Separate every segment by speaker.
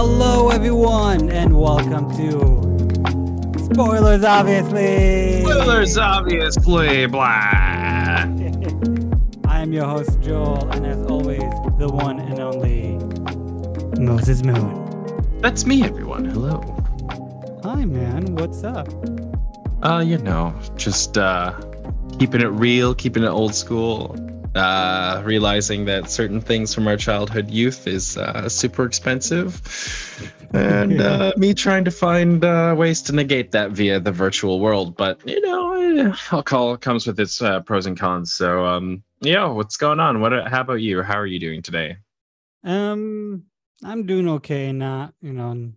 Speaker 1: Hello, everyone, and welcome to Spoilers, obviously.
Speaker 2: Spoilers, obviously, blah.
Speaker 1: I am your host, Joel, and as always, the one and only Moses Moon.
Speaker 2: That's me, everyone. Hello.
Speaker 1: Hi, man. What's up?
Speaker 2: Uh, you know, just uh, keeping it real, keeping it old school. Uh, realizing that certain things from our childhood youth is uh, super expensive, and uh, me trying to find uh, ways to negate that via the virtual world. But you know, alcohol comes with its uh, pros and cons. So, um, yeah, what's going on? What? How about you? How are you doing today?
Speaker 1: Um, I'm doing okay. Not, you know,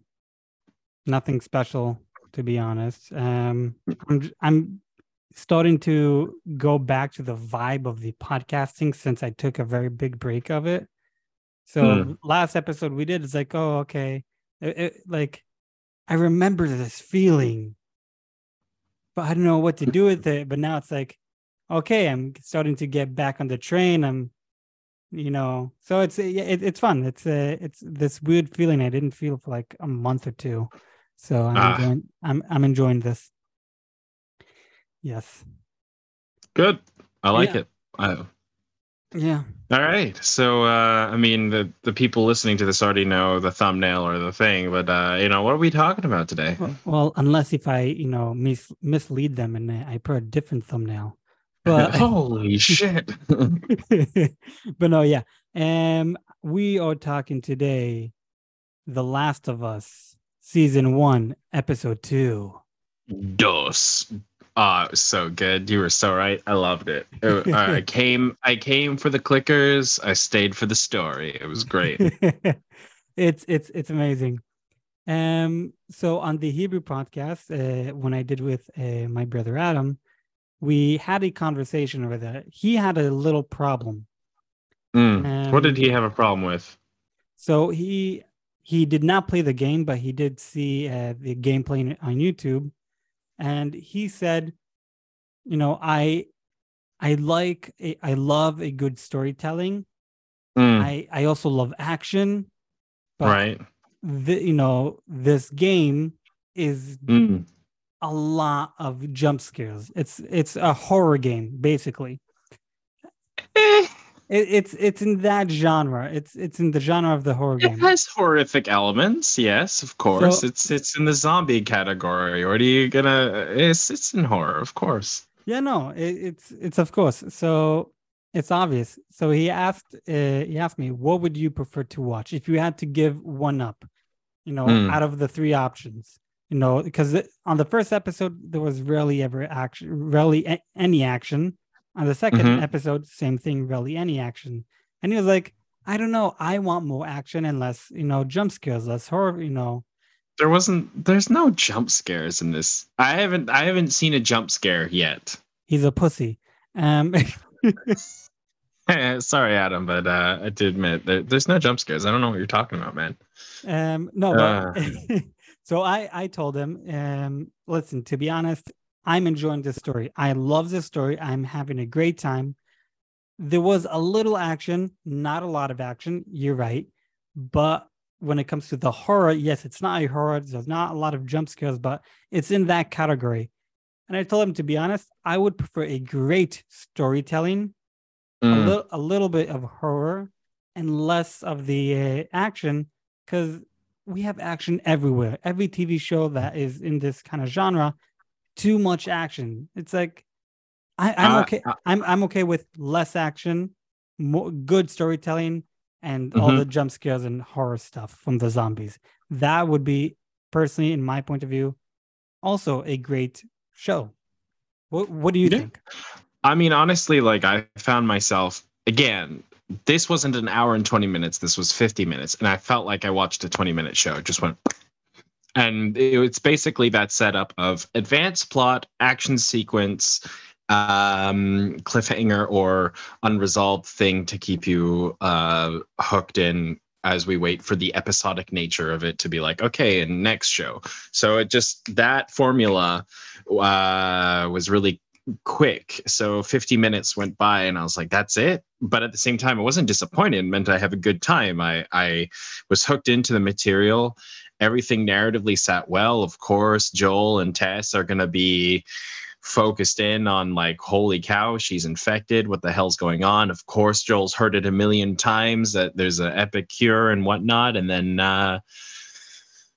Speaker 1: nothing special to be honest. Um, I'm I'm starting to go back to the vibe of the podcasting since I took a very big break of it. So
Speaker 2: Hmm.
Speaker 1: last episode we did is like, oh, okay, It- it- like I remember this feeling, but I don't know what to do with it. But now it's like, okay, I'm starting to get back on the train. I'm, you know, so it's it, it's fun. It's uh, it's this weird feeling I didn't feel for like a month or two. So I'm
Speaker 2: Ah.
Speaker 1: enjoying I'm I'm enjoying this. Yes.
Speaker 2: Good. I like
Speaker 1: Yeah.
Speaker 2: it. I,
Speaker 1: Yeah.
Speaker 2: all right. So, uh, I mean, the the people listening to this already know the thumbnail or the thing, but uh, you know, what are we talking about today?
Speaker 1: Well, well, unless if I, you know, mis- mislead them and I I put a different thumbnail. But
Speaker 2: Holy shit!
Speaker 1: but no, yeah. Um we are talking today The Last of Us season 1 episode 2.
Speaker 2: Dos. Ah, it was so good. You were so right. I loved it. It- uh, I came. I came for the clickers. I stayed for the story. It was great.
Speaker 1: it's it's it's amazing. Um so on the Hebrew podcast uh, when I did with uh, my brother Adam, we had a conversation with it. He had a little problem.
Speaker 2: Mm. what did
Speaker 1: Um,
Speaker 2: he have a problem with?
Speaker 1: So he he did not play the game, but he did see uh, the gameplay on YouTube, and he said, "You know, I I like a, I love a good storytelling.
Speaker 2: Mm,
Speaker 1: I I also love action, but
Speaker 2: right.
Speaker 1: the, you know this game is
Speaker 2: Mm.
Speaker 1: a lot of jump scares. It's it's a horror game basically. It, it's it's in that genre. It's it's in the genre of the horror
Speaker 2: it
Speaker 1: game.
Speaker 2: It has horrific elements. Yes, of course.
Speaker 1: So-
Speaker 2: it's it's in the zombie category. What are you gonna? It's it's in horror, of course.
Speaker 1: Yeah, no, it, it's it's of course. So it's obvious. So he asked uh, he asked me, what would you prefer to watch if you had to give one up? You know,
Speaker 2: Hmm.
Speaker 1: out of the three options. You know, because on the first episode there was rarely ever action, rarely a- any action. On the 2nd
Speaker 2: Mhm.
Speaker 1: episode, same thing, really any action. And he was like, I don't know, I want more action and less, you know, jump scares, less horror. You know,
Speaker 2: There wasn't. There's no jump scares in this. I haven't. I haven't seen a jump scare yet.
Speaker 1: he's a pussy. Um,
Speaker 2: Sorry, Adam, but uh, I did admit there, there's no jump scares. I don't know what you're talking about, man.
Speaker 1: Um, no, but so I I told him, um, listen, to be honest, I'm enjoying this story. I love this story. I'm having a great time. There was a little action, not a lot of action. You're right, but when it comes to the horror, yes, it's not a horror. There's not a lot of jump scares, but it's in that category. And I told him, to be honest, I would prefer a great storytelling a,
Speaker 2: Mm,
Speaker 1: little, a little bit of horror and less of the uh, action because we have action everywhere. Every TV show that is in this kind of genre, too much action. It's like I, I'm
Speaker 2: Uh,
Speaker 1: okay.
Speaker 2: uh,
Speaker 1: I'm I'm okay with less action, more good storytelling, and all
Speaker 2: Mhm.
Speaker 1: the jump scares and horror stuff from the zombies. That would be personally, in my point of view, also a great show. What What do you
Speaker 2: Yeah.
Speaker 1: think?
Speaker 2: I mean, honestly, like I found myself again. This wasn't an hour and 20 minutes. This was 50 minutes. And I felt like I watched a 20 minute show. It just went. And it's basically that setup of advanced plot, action sequence, um, cliffhanger, or unresolved thing to keep you uh, hooked in as we wait for the episodic nature of it to be like, okay, and next show. So it just, that formula uh, was really quick. So 50 minutes went by and I was like, that's it. But at the same time, I wasn't disappointed. It meant I have a good time. I, I was hooked into the material. Everything narratively sat well. Of course, Joel and Tess are going to be focused in on like holy cow she's infected what the hell's going on? Of course joel's heard it a million times that there's an epic cure and whatnot and then uh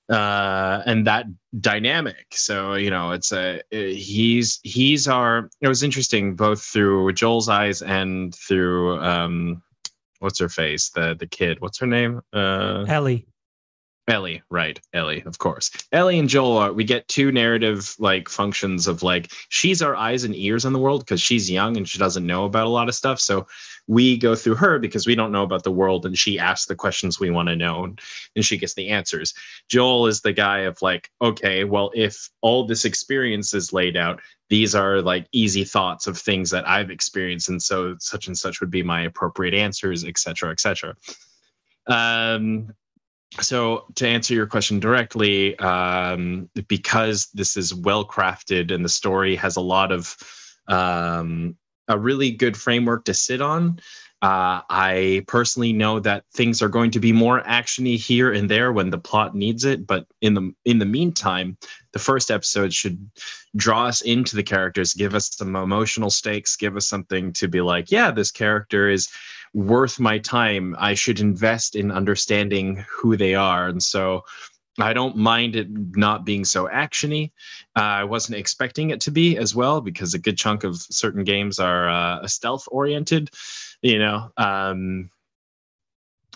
Speaker 2: uh and that dynamic. So you know it's a he's he's our it was interesting both through joel's eyes and through um what's her face the the kid what's her name? Uh
Speaker 1: ellie
Speaker 2: Ellie, right? Ellie, of course. Ellie and Joel, are, we get two narrative like functions of like she's our eyes and ears in the world because she's young and she doesn't know about a lot of stuff. So we go through her because we don't know about the world and she asks the questions we want to know and she gets the answers. Joel is the guy of like, okay, well, if all this experience is laid out, these are like easy thoughts of things that I've experienced, and so such and such would be my appropriate answers, etc., etc. Um, so to answer your question directly um, because this is well crafted and the story has a lot of um, a really good framework to sit on uh, I personally know that things are going to be more actiony here and there when the plot needs it, but in the in the meantime, the first episode should draw us into the characters, give us some emotional stakes, give us something to be like, yeah, this character is worth my time. I should invest in understanding who they are, and so I don't mind it not being so actiony. Uh, I wasn't expecting it to be as well because a good chunk of certain games are uh, stealth oriented. You know, um,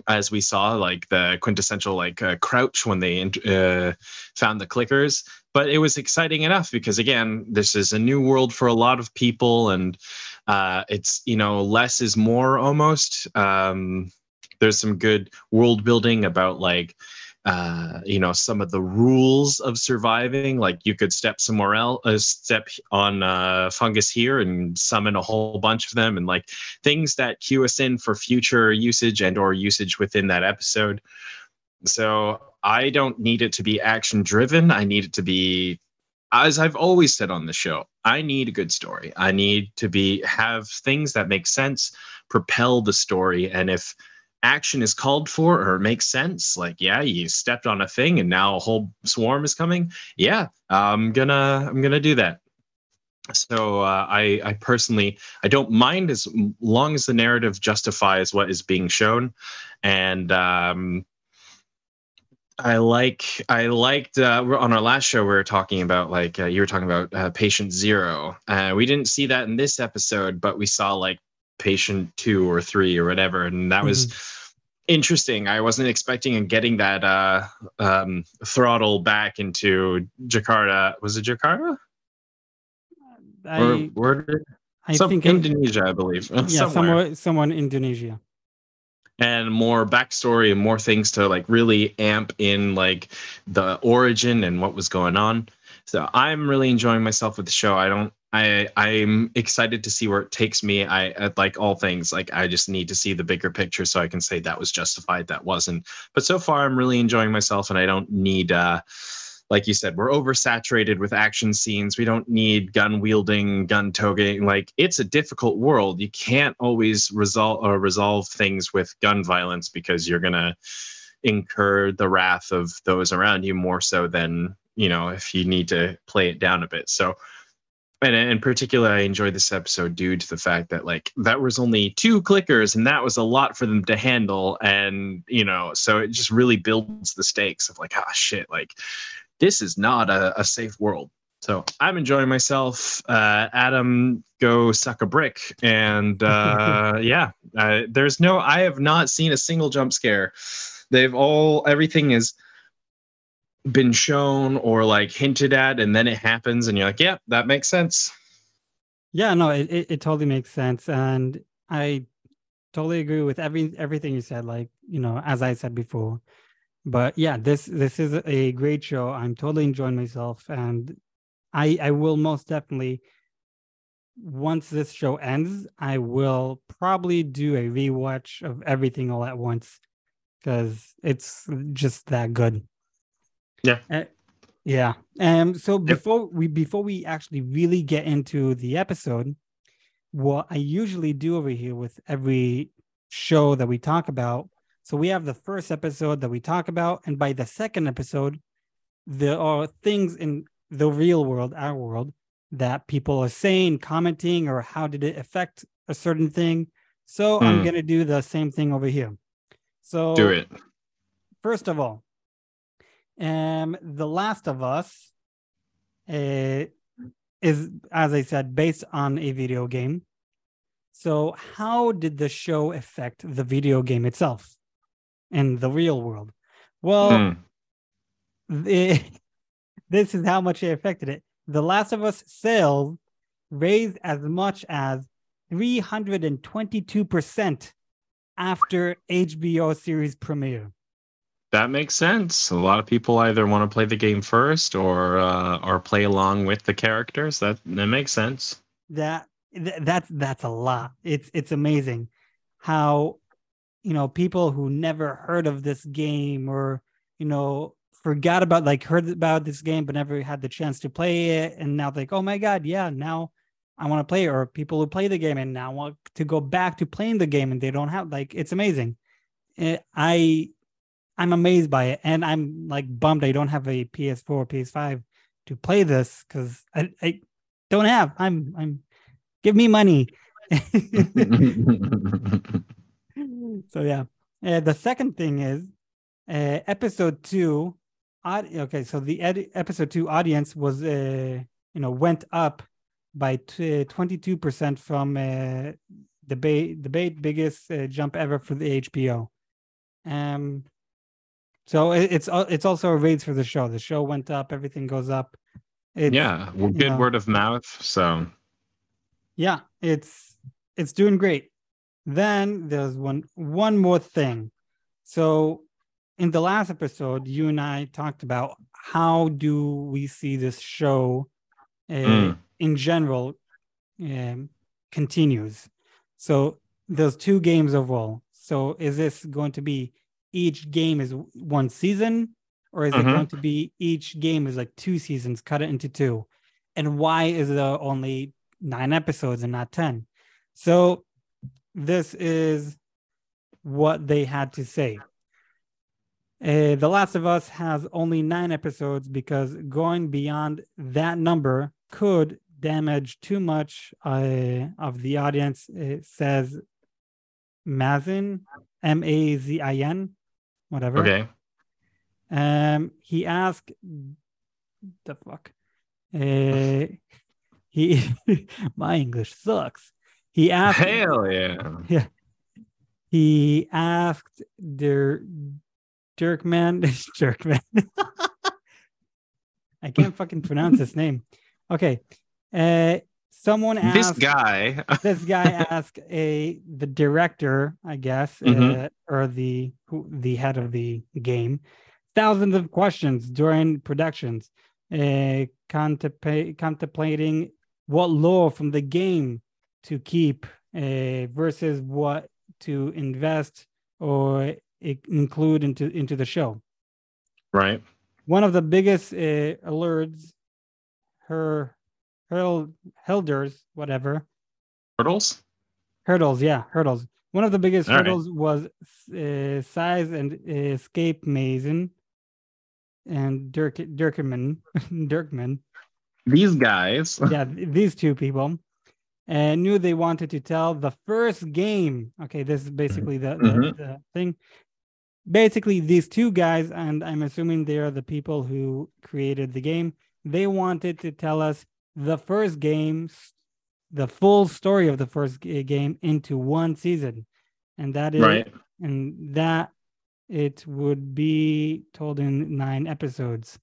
Speaker 2: as we saw, like the quintessential like uh, crouch when they uh, found the clickers. But it was exciting enough because again, this is a new world for a lot of people, and uh, it's you know less is more almost. Um, there's some good world building about like uh, you know some of the rules of surviving like you could step somewhere else uh, step on uh, fungus here and summon a whole bunch of them and like things that cue us in for future usage and or usage within that episode. So i don't need it to be action driven i need it to be as i've always said on the show i need a good story. I need to be have things that make sense propel the story. And if action is called for or makes sense like yeah you stepped on a thing and now a whole swarm is coming. Yeah i'm gonna i'm gonna do that. So uh, I, I personally i don't mind as long as the narrative justifies what is being shown. And um, I like I liked uh, on our last show we were talking about like uh, you were talking about uh, patient zero. Uh, we didn't see that in this episode, but we saw like patient two or three or whatever, and that mm-hmm. was interesting. I wasn't expecting and getting that uh, um, throttle back into Jakarta. Was it Jakarta?
Speaker 1: I, or, where did,
Speaker 2: I some, think Indonesia, I believe.
Speaker 1: Yeah, somewhere. somewhere, in Indonesia.
Speaker 2: And more backstory and more things to like really amp in like the origin and what was going on. So I'm really enjoying myself with the show. I don't I I'm excited to see where it takes me. I like all things. Like I just need to see the bigger picture so I can say that was justified, that wasn't. But so far, I'm really enjoying myself, and I don't need. uh like you said, we're oversaturated with action scenes. We don't need gun wielding, gun toting. Like it's a difficult world. You can't always resolve or resolve things with gun violence because you're gonna incur the wrath of those around you more so than you know if you need to play it down a bit. So and in particular i enjoyed this episode due to the fact that like that was only two clickers and that was a lot for them to handle. And you know so it just really builds the stakes of like ah shit like this is not a, a safe world. So i'm enjoying myself. Uh, adam go suck a brick. And uh, yeah uh, there's no i have not seen a single jump scare. They've all everything is been shown or like hinted at and then it happens and you're like yeah that makes sense.
Speaker 1: Yeah no it, it, it, totally makes sense and i totally agree with every everything you said like you know as i said before. But yeah this this is a great show. I'm totally enjoying myself and i i will most definitely once this show ends i will probably do a rewatch of everything all at once because it's just that good
Speaker 2: yeah.
Speaker 1: Uh, Yeah. Um. So before we before we actually really get into the episode, what I usually do over here with every show that we talk about. So we have the first episode that we talk about, and by the second episode, there are things in the real world, our world, that people are saying, commenting, or how did it affect a certain thing. So I'm
Speaker 2: Hmm.
Speaker 1: gonna do the same thing over here. So
Speaker 2: Do it.
Speaker 1: first of all, um, The Last of Us uh, is, as I said, based on a video game. So, how did the show affect the video game itself in the real world? Well, the, this is how much it affected it. The Last of Us sales raised as much as 322% after HBO series premiere.
Speaker 2: That makes sense. A lot of people either want to play the game first or uh, or play along with the characters. That that makes sense.
Speaker 1: that th- that's that's a lot it's it's amazing how you know people who never heard of this game or you know forgot about like heard about this game but never had the chance to play it and now like oh my god yeah now i want to play or people who play the game and now want to go back to playing the game and they don't have like it's amazing Eh, i i'm amazed by it. And i'm like bummed i don't have a ps4 or ps5 to play this because I, I don't have. I'm i'm give me money. So yeah. Uh, the second thing is uh, episode two odd, okay so the ed- episode two audience was uh, you know went up by 22% from uh, debate debate biggest uh, jump ever for the hbo um so it's it's also a raise for the show the show went up everything goes up it's,
Speaker 2: yeah, well, good
Speaker 1: know.
Speaker 2: word of mouth. So
Speaker 1: yeah it's it's doing great then there's one one more thing so in the last episode you and i talked about how do we see this show uh,
Speaker 2: Mm.
Speaker 1: in general um, continues so there's two games overall so is this going to be each game is one season or is it
Speaker 2: Mhm.
Speaker 1: going to be each game is like two seasons cut it into two? And why is there only nine episodes and not 10 so this is what they had to say. Uh, the last of us has only nine episodes because going beyond that number could damage too much uh, of the audience it says mazin m-a-z-i-n whatever
Speaker 2: okay,
Speaker 1: um, he asked the fuck. Uh, he my English sucks. He asked
Speaker 2: hell yeah. Yeah.
Speaker 1: he asked their Dirkman Dirkman. I can't fucking pronounce his name. Okay. Uh someone asked This
Speaker 2: guy.
Speaker 1: this guy asked a the director, I guess,
Speaker 2: Mhm.
Speaker 1: uh, or the who, the head of the game, thousands of questions during productions, uh, contempla- contemplating what lore from the game to keep uh, versus what to invest or include into into the show.
Speaker 2: right.
Speaker 1: One of the biggest uh, alerts, her, hurl, Hilders, whatever,
Speaker 2: Turtles.
Speaker 1: Hurdles, yeah, hurdles. One of the biggest
Speaker 2: All right.
Speaker 1: hurdles was uh, size and uh, escape Mazin and Dirk Dirkman Dirkman.
Speaker 2: These guys.
Speaker 1: Yeah, these two people And knew they wanted to tell the first game. Okay, this is basically the, the,
Speaker 2: Mhm.
Speaker 1: the thing. Basically, these two guys, and I'm assuming they are the people who created the game. They wanted to tell us the first game, the full story of the first game into one season, and that is
Speaker 2: Right.
Speaker 1: and that it would be told in nine episodes.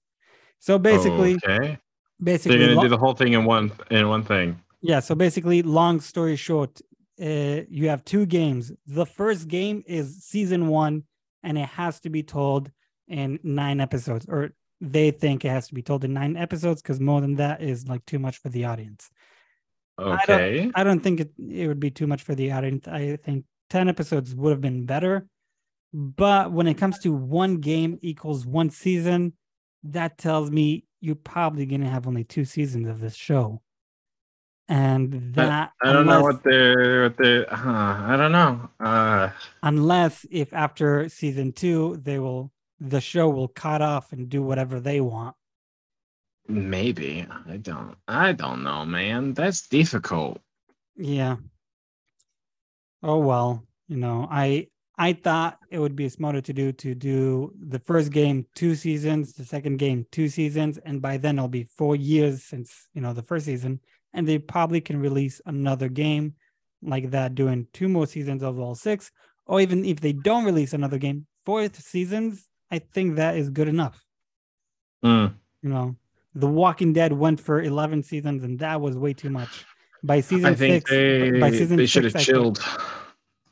Speaker 1: So basically,
Speaker 2: okay.
Speaker 1: Basically,
Speaker 2: they're
Speaker 1: gonna
Speaker 2: do the whole thing in one in one thing.
Speaker 1: yeah. So basically, long story short, uh, you have two games. The first game is season one, and it has to be told in nine episodes, or they think it has to be told in nine episodes because more than that is like too much for the audience. I don't-
Speaker 2: Okay.
Speaker 1: I don't think it, it would be too much for the audience. I think 10 episodes would have been better. But when it comes to one game equals one season, that tells me you're probably gonna have only two seasons of this show. And that
Speaker 2: I, I don't unless, know what they're what they huh, I don't know. Uh
Speaker 1: unless if after season two they will the show will cut off and do whatever they want.
Speaker 2: Maybe. I don't I don't know, man. That's difficult.
Speaker 1: Yeah. Oh well, you know, I I thought it would be smarter to do to do the first game two seasons, the second game two seasons, and by then it'll be four years since you know the first season, and they probably can release another game like that, doing two more seasons of all six, or even if they don't release another game, fourth seasons, I think that is good enough.
Speaker 2: Mm.
Speaker 1: You know, The Walking Dead went for eleven seasons, and that was way too much. By season six,
Speaker 2: they,
Speaker 1: by season
Speaker 2: they should have chilled.
Speaker 1: Think,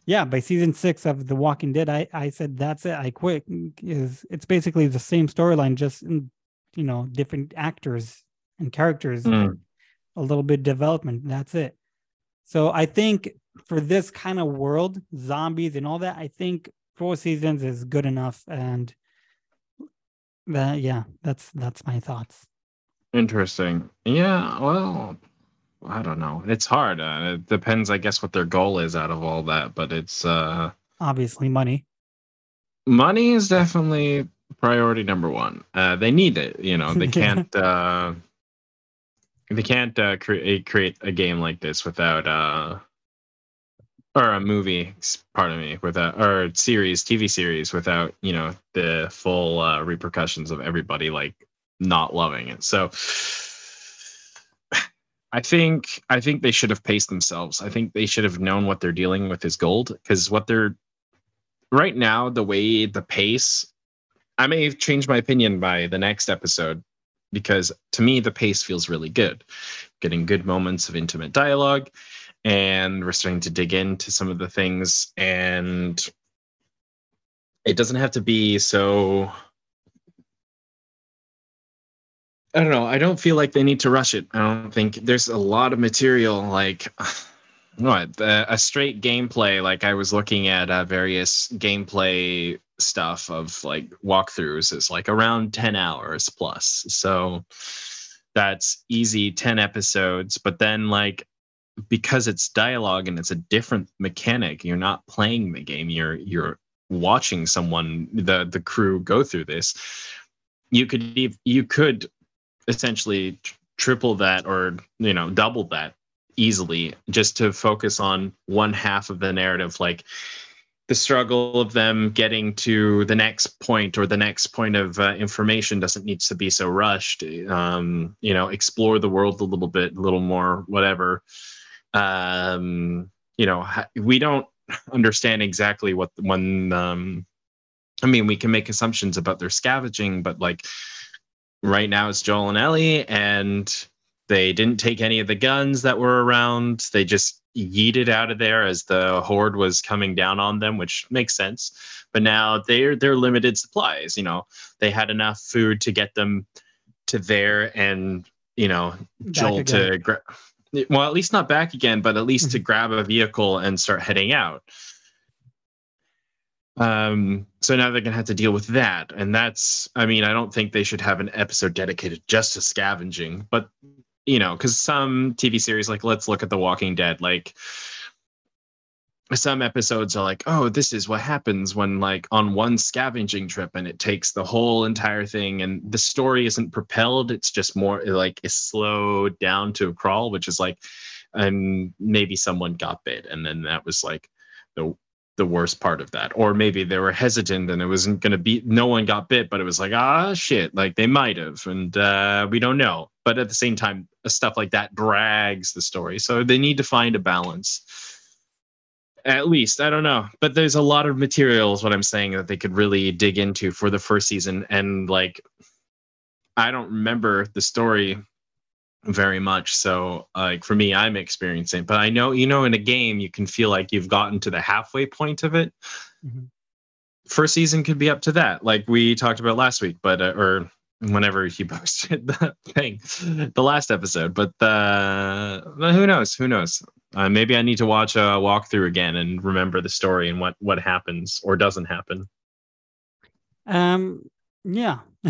Speaker 1: yeah by season six of the walking dead i i said that's it i quit is it's basically the same storyline just in, you know different actors and characters
Speaker 2: mm.
Speaker 1: a little bit development that's it so i think for this kind of world zombies and all that i think four seasons is good enough and that yeah that's that's my thoughts
Speaker 2: interesting yeah well I don't know. It's hard. Uh, it depends, I guess, what their goal is out of all that. But it's uh,
Speaker 1: obviously money.
Speaker 2: Money is definitely priority number one. Uh, they need it. You know, they can't. uh, they can't uh, create create a game like this without uh, or a movie. Pardon me, without or series, TV series without you know the full uh, repercussions of everybody like not loving it. So I think I think they should have paced themselves. I think they should have known what they're dealing with is gold because what they're right now the way the pace I may change my opinion by the next episode because to me the pace feels really good. Getting good moments of intimate dialogue and we're starting to dig into some of the things and it doesn't have to be so I don't know. I don't feel like they need to rush it. I don't think there's a lot of material like what a straight gameplay. Like I was looking at uh, various gameplay stuff of like walkthroughs. It's like around ten hours plus. So that's easy ten episodes. But then like because it's dialogue and it's a different mechanic, you're not playing the game. You're you're watching someone the the crew go through this you could you could essentially triple that or you know double that easily just to focus on one half of the narrative like the struggle of them getting to the next point or the next point of uh, information doesn't need to be so rushed um, you know explore the world a little bit a little more whatever um, you know we don't understand exactly what when um, i mean we can make assumptions about their scavenging but like right now it's Joel and Ellie, and they didn't take any of the guns that were around. They just yeeted out of there as the horde was coming down on them, which makes sense. But now they're they're limited supplies. You know, they had enough food to get them to there, and you know, back Joel again. to. Well, at least not back again, but at least to mm-hmm. grab a vehicle and start heading out. Um, so now they're gonna have to deal with that, and that's. I mean, I don't think they should have an episode dedicated just to scavenging, but you know, because some TV series, like let's look at The Walking Dead, like some episodes are like, oh, this is what happens when like on one scavenging trip, and it takes the whole entire thing, and the story isn't propelled; it's just more like it's slowed down to a crawl, which is like, and maybe someone got bit, and then that was like the the worst part of that. Or maybe they were hesitant and it wasn't going to be no one got bit but it was like ah shit like they might have and uh, we don't know. But at the same time stuff like that drags the story. So they need to find a balance at least i don't know but there's a lot of materials what i'm saying that they could really dig into for the first season and like i don't remember the story very much. So, like for me, I'm experiencing. But I know, you know, in a game, you can feel like you've gotten to the halfway point of it. Mm-hmm. First season could be up to that, like we talked about last week, but uh, or whenever he posted the thing, the last episode. But uh, who knows? Who knows? Uh, maybe I need to watch a walkthrough again and remember the story and what what happens or doesn't happen.
Speaker 1: Um. Yeah.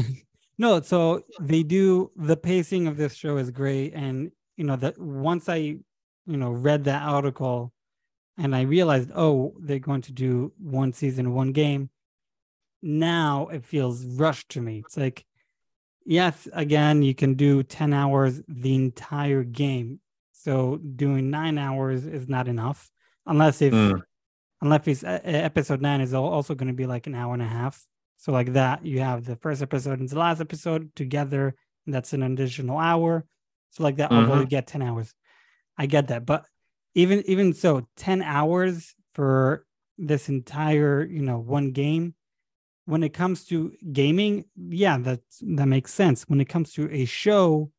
Speaker 1: No, so they do the pacing of this show is great, and you know that once I, you know, read that article, and I realized, oh, they're going to do one season, one game. Now it feels rushed to me. It's like, yes, again, you can do ten hours the entire game, so doing nine hours is not enough, unless if, mm. unless it's uh, episode nine is also going to be like an hour and a half so like that, you have the first episode and the last episode together. that's an additional hour. So like that, mm-hmm. you get 10 hours. I get that. But even even so, 10 hours for this entire, you know, one game. When it comes to gaming, yeah, that that makes sense. When it comes to a show,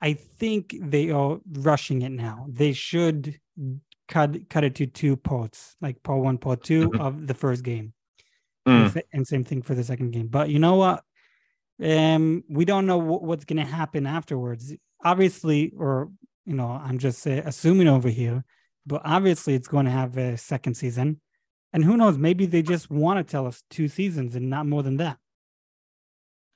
Speaker 1: I think they are rushing it now. They should cut cut it to two parts, like part one, part 2 mm-hmm. of the first game. Mm. And same thing for the second game. But you know what? Um, we don't know w- what's going to happen afterwards. Obviously, or you know, I'm just uh, assuming over here, but obviously, it's going to have a second season. And who knows? Maybe they just want to tell us two seasons and not more than that.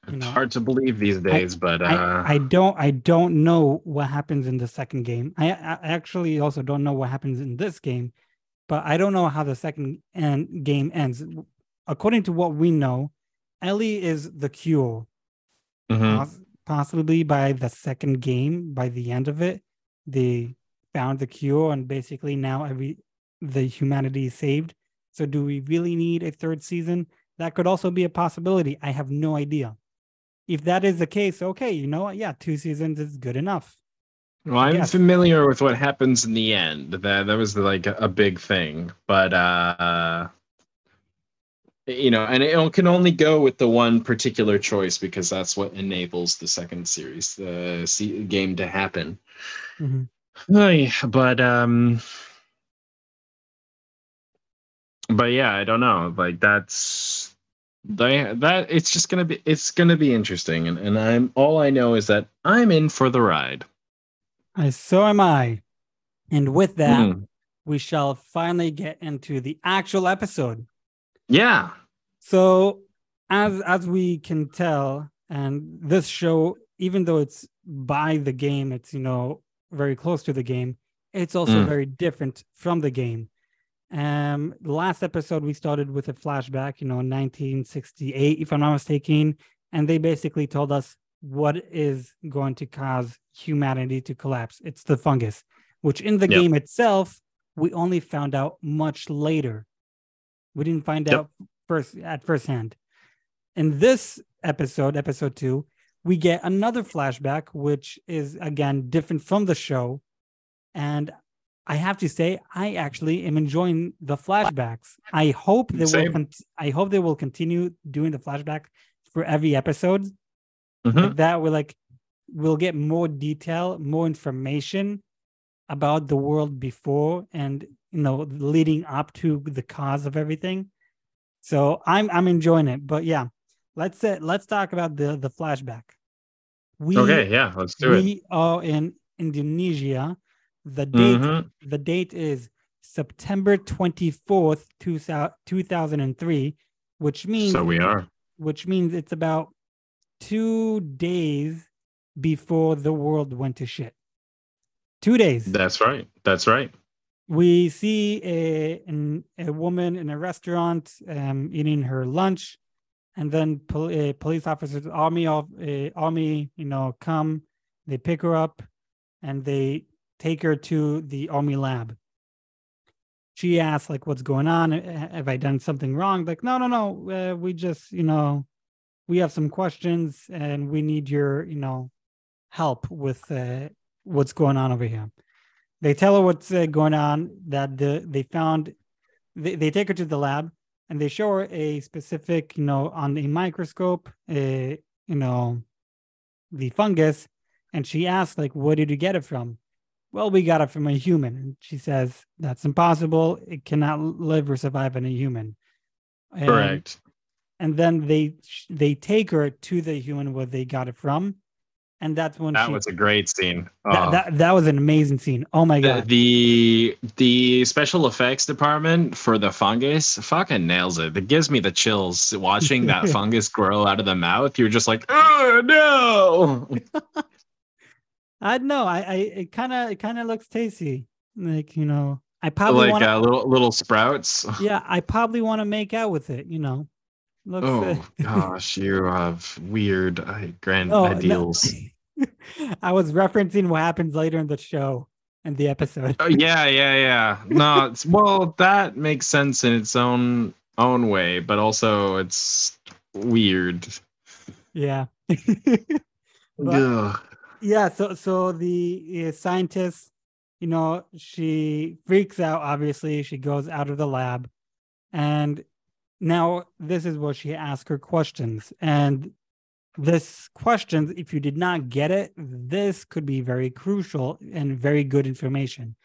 Speaker 2: You it's know? hard to believe these days,
Speaker 1: I,
Speaker 2: but uh...
Speaker 1: I, I, don't. I don't know what happens in the second game. I, I actually also don't know what happens in this game, but I don't know how the second end game ends according to what we know, Ellie is the cure. Mm-hmm. possibly by the second game, by the end of it, they found the cure, and basically now every the humanity is saved. So, do we really need a third season? That could also be a possibility. I have no idea. If that is the case, okay, you know what? Yeah, two seasons is good enough.
Speaker 2: Well, I'm familiar with what happens in the end. That that was like a big thing, but uh you know, and it can only go with the one particular choice because that's what enables the second series, the game to happen. Mm-hmm. But um, but yeah, I don't know. Like that's they that it's just gonna be it's gonna be interesting, and and I'm all I know is that I'm in for the ride.
Speaker 1: I so am I, and with that, mm. we shall finally get into the actual episode.
Speaker 2: Yeah.
Speaker 1: So as as we can tell, and this show, even though it's by the game, it's you know very close to the game. It's also mm. very different from the game. Um, the last episode we started with a flashback, you know, 1968, if I'm not mistaken, and they basically told us what is going to cause humanity to collapse. It's the fungus, which in the yep. game itself we only found out much later. We didn't find yep. out first at first hand. In this episode, episode two, we get another flashback, which is again different from the show. And I have to say, I actually am enjoying the flashbacks. I hope they Same. will. Con- I hope they will continue doing the flashback for every episode. Mm-hmm. Like that, we like we'll get more detail, more information about the world before, and you know, leading up to the cause of everything. So I'm I'm enjoying it. But yeah, let's uh, let's talk about the the flashback.
Speaker 2: We, okay, yeah, let's do we
Speaker 1: it. We are in Indonesia. The date mm-hmm. the date is September 24th, 2003, which means
Speaker 2: So we are.
Speaker 1: Which means it's about 2 days before the world went to shit. 2 days.
Speaker 2: That's right. That's right
Speaker 1: we see a an, a woman in a restaurant um, eating her lunch, and then pol- uh, police officers, army of uh, army, you know, come. They pick her up, and they take her to the army lab. She asks, like, "What's going on? Have I done something wrong?" Like, no, no, no. Uh, we just, you know, we have some questions, and we need your, you know, help with uh, what's going on over here. They tell her what's uh, going on. That the they found. They, they take her to the lab and they show her a specific, you know, on a microscope, a you know, the fungus, and she asks like, "Where did you get it from?" Well, we got it from a human. And she says that's impossible. It cannot live or survive in a human.
Speaker 2: And, Correct.
Speaker 1: And then they they take her to the human where they got it from, and that's when
Speaker 2: that
Speaker 1: she,
Speaker 2: was a great scene.
Speaker 1: that,
Speaker 2: Oh.
Speaker 1: that that was an amazing scene. Oh my
Speaker 2: the,
Speaker 1: god.
Speaker 2: the the special effects department for the fungus fucking nails it. It gives me the chills watching that fungus grow out of the mouth. You're just like, oh no.
Speaker 1: I don't know. I, I it kind of it kind of looks tasty. Like you know, I probably
Speaker 2: like
Speaker 1: want to.
Speaker 2: uh, little little sprouts.
Speaker 1: yeah, I probably want to make out with it. You know, looks.
Speaker 2: Oh
Speaker 1: uh,
Speaker 2: gosh, you have weird uh, grand
Speaker 1: Oh, no.
Speaker 2: ideals.
Speaker 1: I was referencing what happens later in the show and the episode.
Speaker 2: Oh, yeah, yeah, yeah. No, it's, well, that makes sense in its own own way, but also it's weird.
Speaker 1: Yeah. But-. Yeah. So so the uh, scientist, you know, she freaks out. Obviously, she goes out of the lab, and now this is where she asks her questions. And this questions, if you did not get it, this could be very crucial and very good information.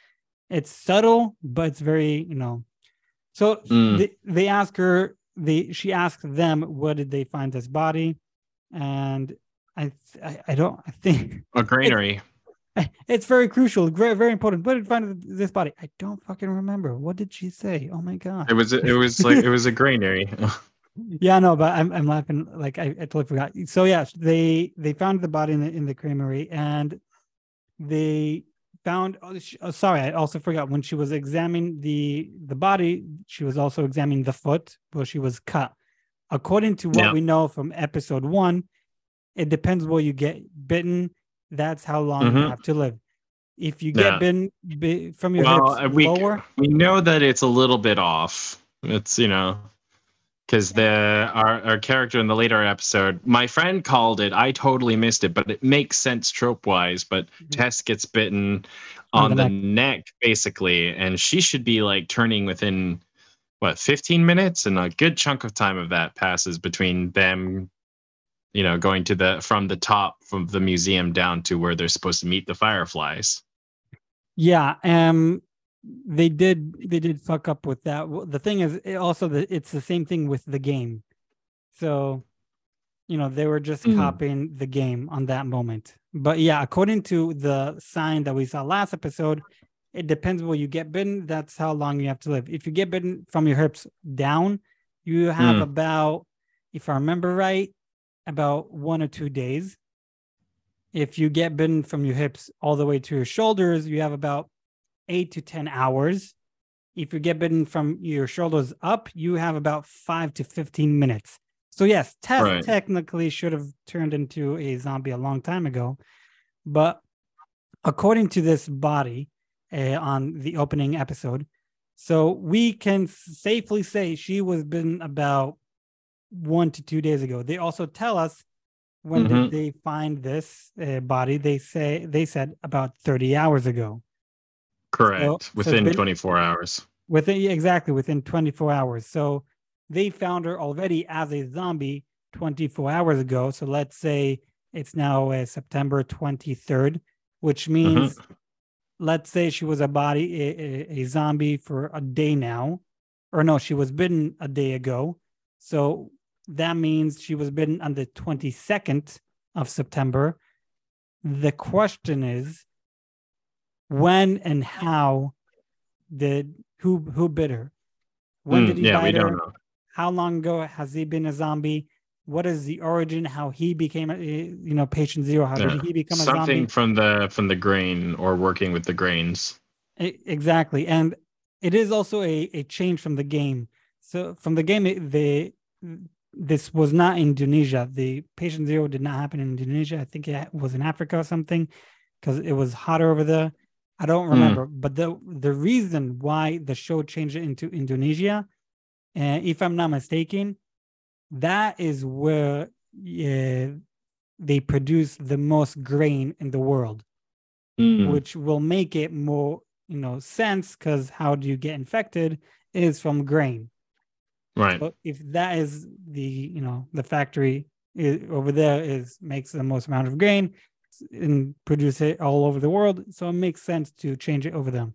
Speaker 1: It's subtle, but it's very, you know. So
Speaker 2: Mm.
Speaker 1: they, they ask her, they she asks them, where did they find this body? And I, th- I, I don't, I think
Speaker 2: A granary.
Speaker 1: it's very crucial, very, very important. Where did find this body? I don't fucking remember. What did she say? Oh my god.
Speaker 2: It was it was like it was a granary.
Speaker 1: Yeah, no, but I'm I'm laughing like I, I totally forgot. So yeah, they they found the body in the in the creamery and they found oh, sh- oh, sorry, I also forgot when she was examining the the body, she was also examining the foot where she was cut. According to what
Speaker 2: Yeah.
Speaker 1: we know from episode 1, it depends where you get bitten, that's how long you
Speaker 2: Mhm.
Speaker 1: have to live. If you get
Speaker 2: Yeah.
Speaker 1: bitten bi- from your
Speaker 2: well, uh,
Speaker 1: hips
Speaker 2: we
Speaker 1: lower,
Speaker 2: we know that it's a little bit off. It's you know because the our, our character in the later episode, my friend called it. I totally missed it, but it makes sense trope wise. But
Speaker 1: Mhm.
Speaker 2: Tess gets bitten
Speaker 1: On
Speaker 2: on,
Speaker 1: the
Speaker 2: the, neck. basically, and she should be like turning within what 15 minutes, and a good chunk of time of that passes between them. You know, going to the from the top from the museum down to where they're supposed to meet the fireflies.
Speaker 1: Yeah, um they did they did fuck up with that. The thing is it also the it's the same thing with the game. So, you know, they were just
Speaker 2: Mm.
Speaker 1: copying the game on that moment. But yeah, according to the sign that we saw last episode, it depends where you get bitten, that's how long you have to live. If you get bitten from your hips down, you have
Speaker 2: Mm.
Speaker 1: about if I remember right, about 1 or 2 days if you get bitten from your hips all the way to your shoulders, you have about eight to 10 hours. If you get bitten from your shoulders up, you have about five to 15 minutes. So, yes, Tess
Speaker 2: Right.
Speaker 1: technically should have turned into a zombie a long time ago. But according to this body uh, on the opening episode, so we can safely say she was bitten about one to two days ago. They also tell us when
Speaker 2: Mhm.
Speaker 1: did they find this uh, body they say they said about 30 hours ago
Speaker 2: Correct.
Speaker 1: so
Speaker 2: within
Speaker 1: been-
Speaker 2: 24 hours.
Speaker 1: within exactly within 24 hours so they found her already as a zombie 24 hours ago so let's say it's now uh, september 23rd which means let's say she was a body a, a, a zombie for a day now or no she was bitten a day ago so that means she was bitten on the 22nd of september. The question is when and how did who who bit her? When
Speaker 2: Mm,
Speaker 1: did he
Speaker 2: yeah, we
Speaker 1: bite her?
Speaker 2: don't know.
Speaker 1: how long ago has he been a zombie? What is the origin? How he became a you know patient zero? How
Speaker 2: Yeah.
Speaker 1: did he become a
Speaker 2: Something from the from the grain or working with the grains.
Speaker 1: Exactly. And it is also a, a change from the game. So from the game the this was not indonesia. The patient zero did not happen in indonesia. I think it was in africa or something because it was hotter over there. I don't remember but the the reason why the show changed it into indonesia and if i'm not mistaken that is where uh, they produce the most grain in the world
Speaker 2: Mm.
Speaker 1: which will make it more you know sense because how do you get infected is from grain
Speaker 2: Right.
Speaker 1: but if that is the you know the factory i over there is makes the most amount of grain and produce it all over the world so it makes sense to change it over them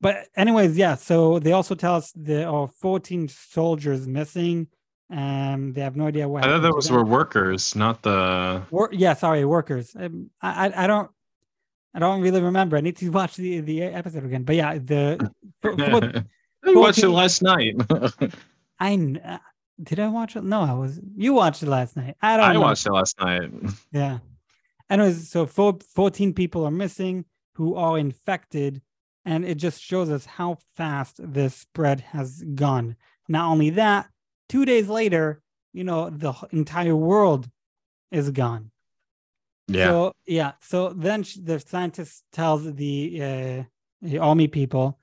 Speaker 1: but anyways yeah so they also tell us there are 14 soldiers missing Um, they have no idea what.
Speaker 2: I thought those were workers, not the.
Speaker 1: Wor- yeah, sorry, workers. Um, I, I I don't I don't really remember. I need to watch the the episode again. But yeah, the for, for,
Speaker 2: I watched it last night.
Speaker 1: I uh, did I watch it? No, I was. You watched it last night. I don't.
Speaker 2: I
Speaker 1: know.
Speaker 2: watched it last night.
Speaker 1: Yeah. Anyways, so four, 14 people are missing who are infected, and it just shows us how fast this spread has gone. Not only that, two days later, you know, the entire world is gone.
Speaker 2: Yeah.
Speaker 1: So yeah. So then the scientist tells the uh, the army people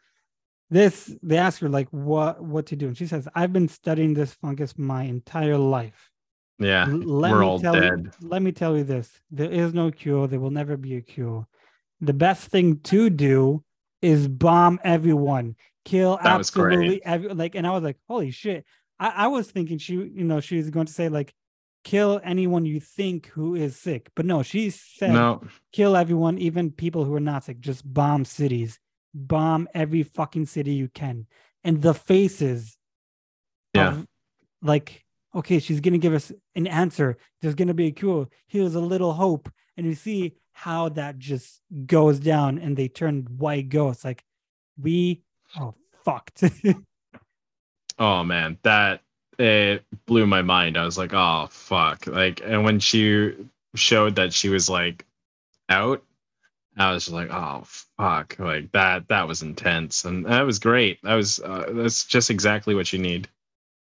Speaker 1: this. They ask her like, what what to do, and she says, "I've been studying this fungus my entire life.
Speaker 2: yeah.
Speaker 1: L- let
Speaker 2: We're
Speaker 1: me
Speaker 2: all
Speaker 1: tell you- let me tell you this: there is no cure. There will never be a cure. The best thing to do is bomb everyone, kill
Speaker 2: That
Speaker 1: absolutely every like. And I was like, holy shit! I, I was thinking she, you know, she's going to say like, kill anyone you think who is sick, but no, she said
Speaker 2: No.
Speaker 1: kill everyone, even people who are not sick. Just bomb cities, bomb every fucking city you can, and the faces.
Speaker 2: Yeah.
Speaker 1: Of, like, okay, she's gonna give us an answer. There's gonna be a cure. Here's a little hope, and you see how that just goes down, and they turn white ghosts. Like, we are fucked.
Speaker 2: Oh man, that it blew my mind. I was like, oh fuck. Like and when she showed that she was like out, I was just like, oh fuck. Like that that was intense. And that was great. That was uh, that's just exactly what you need.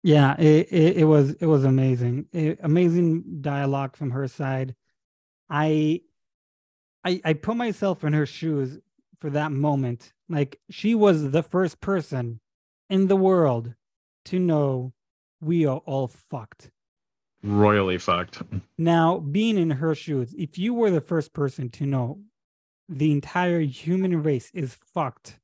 Speaker 1: Yeah, it, it, it was it was amazing. It- amazing dialogue from her side. I I I put myself in her shoes for that moment. Like she was the first person in the world to know we are all fucked.
Speaker 2: Royally fucked.
Speaker 1: Now, being in her shoes, if you were the first person to know the entire human race is fucked,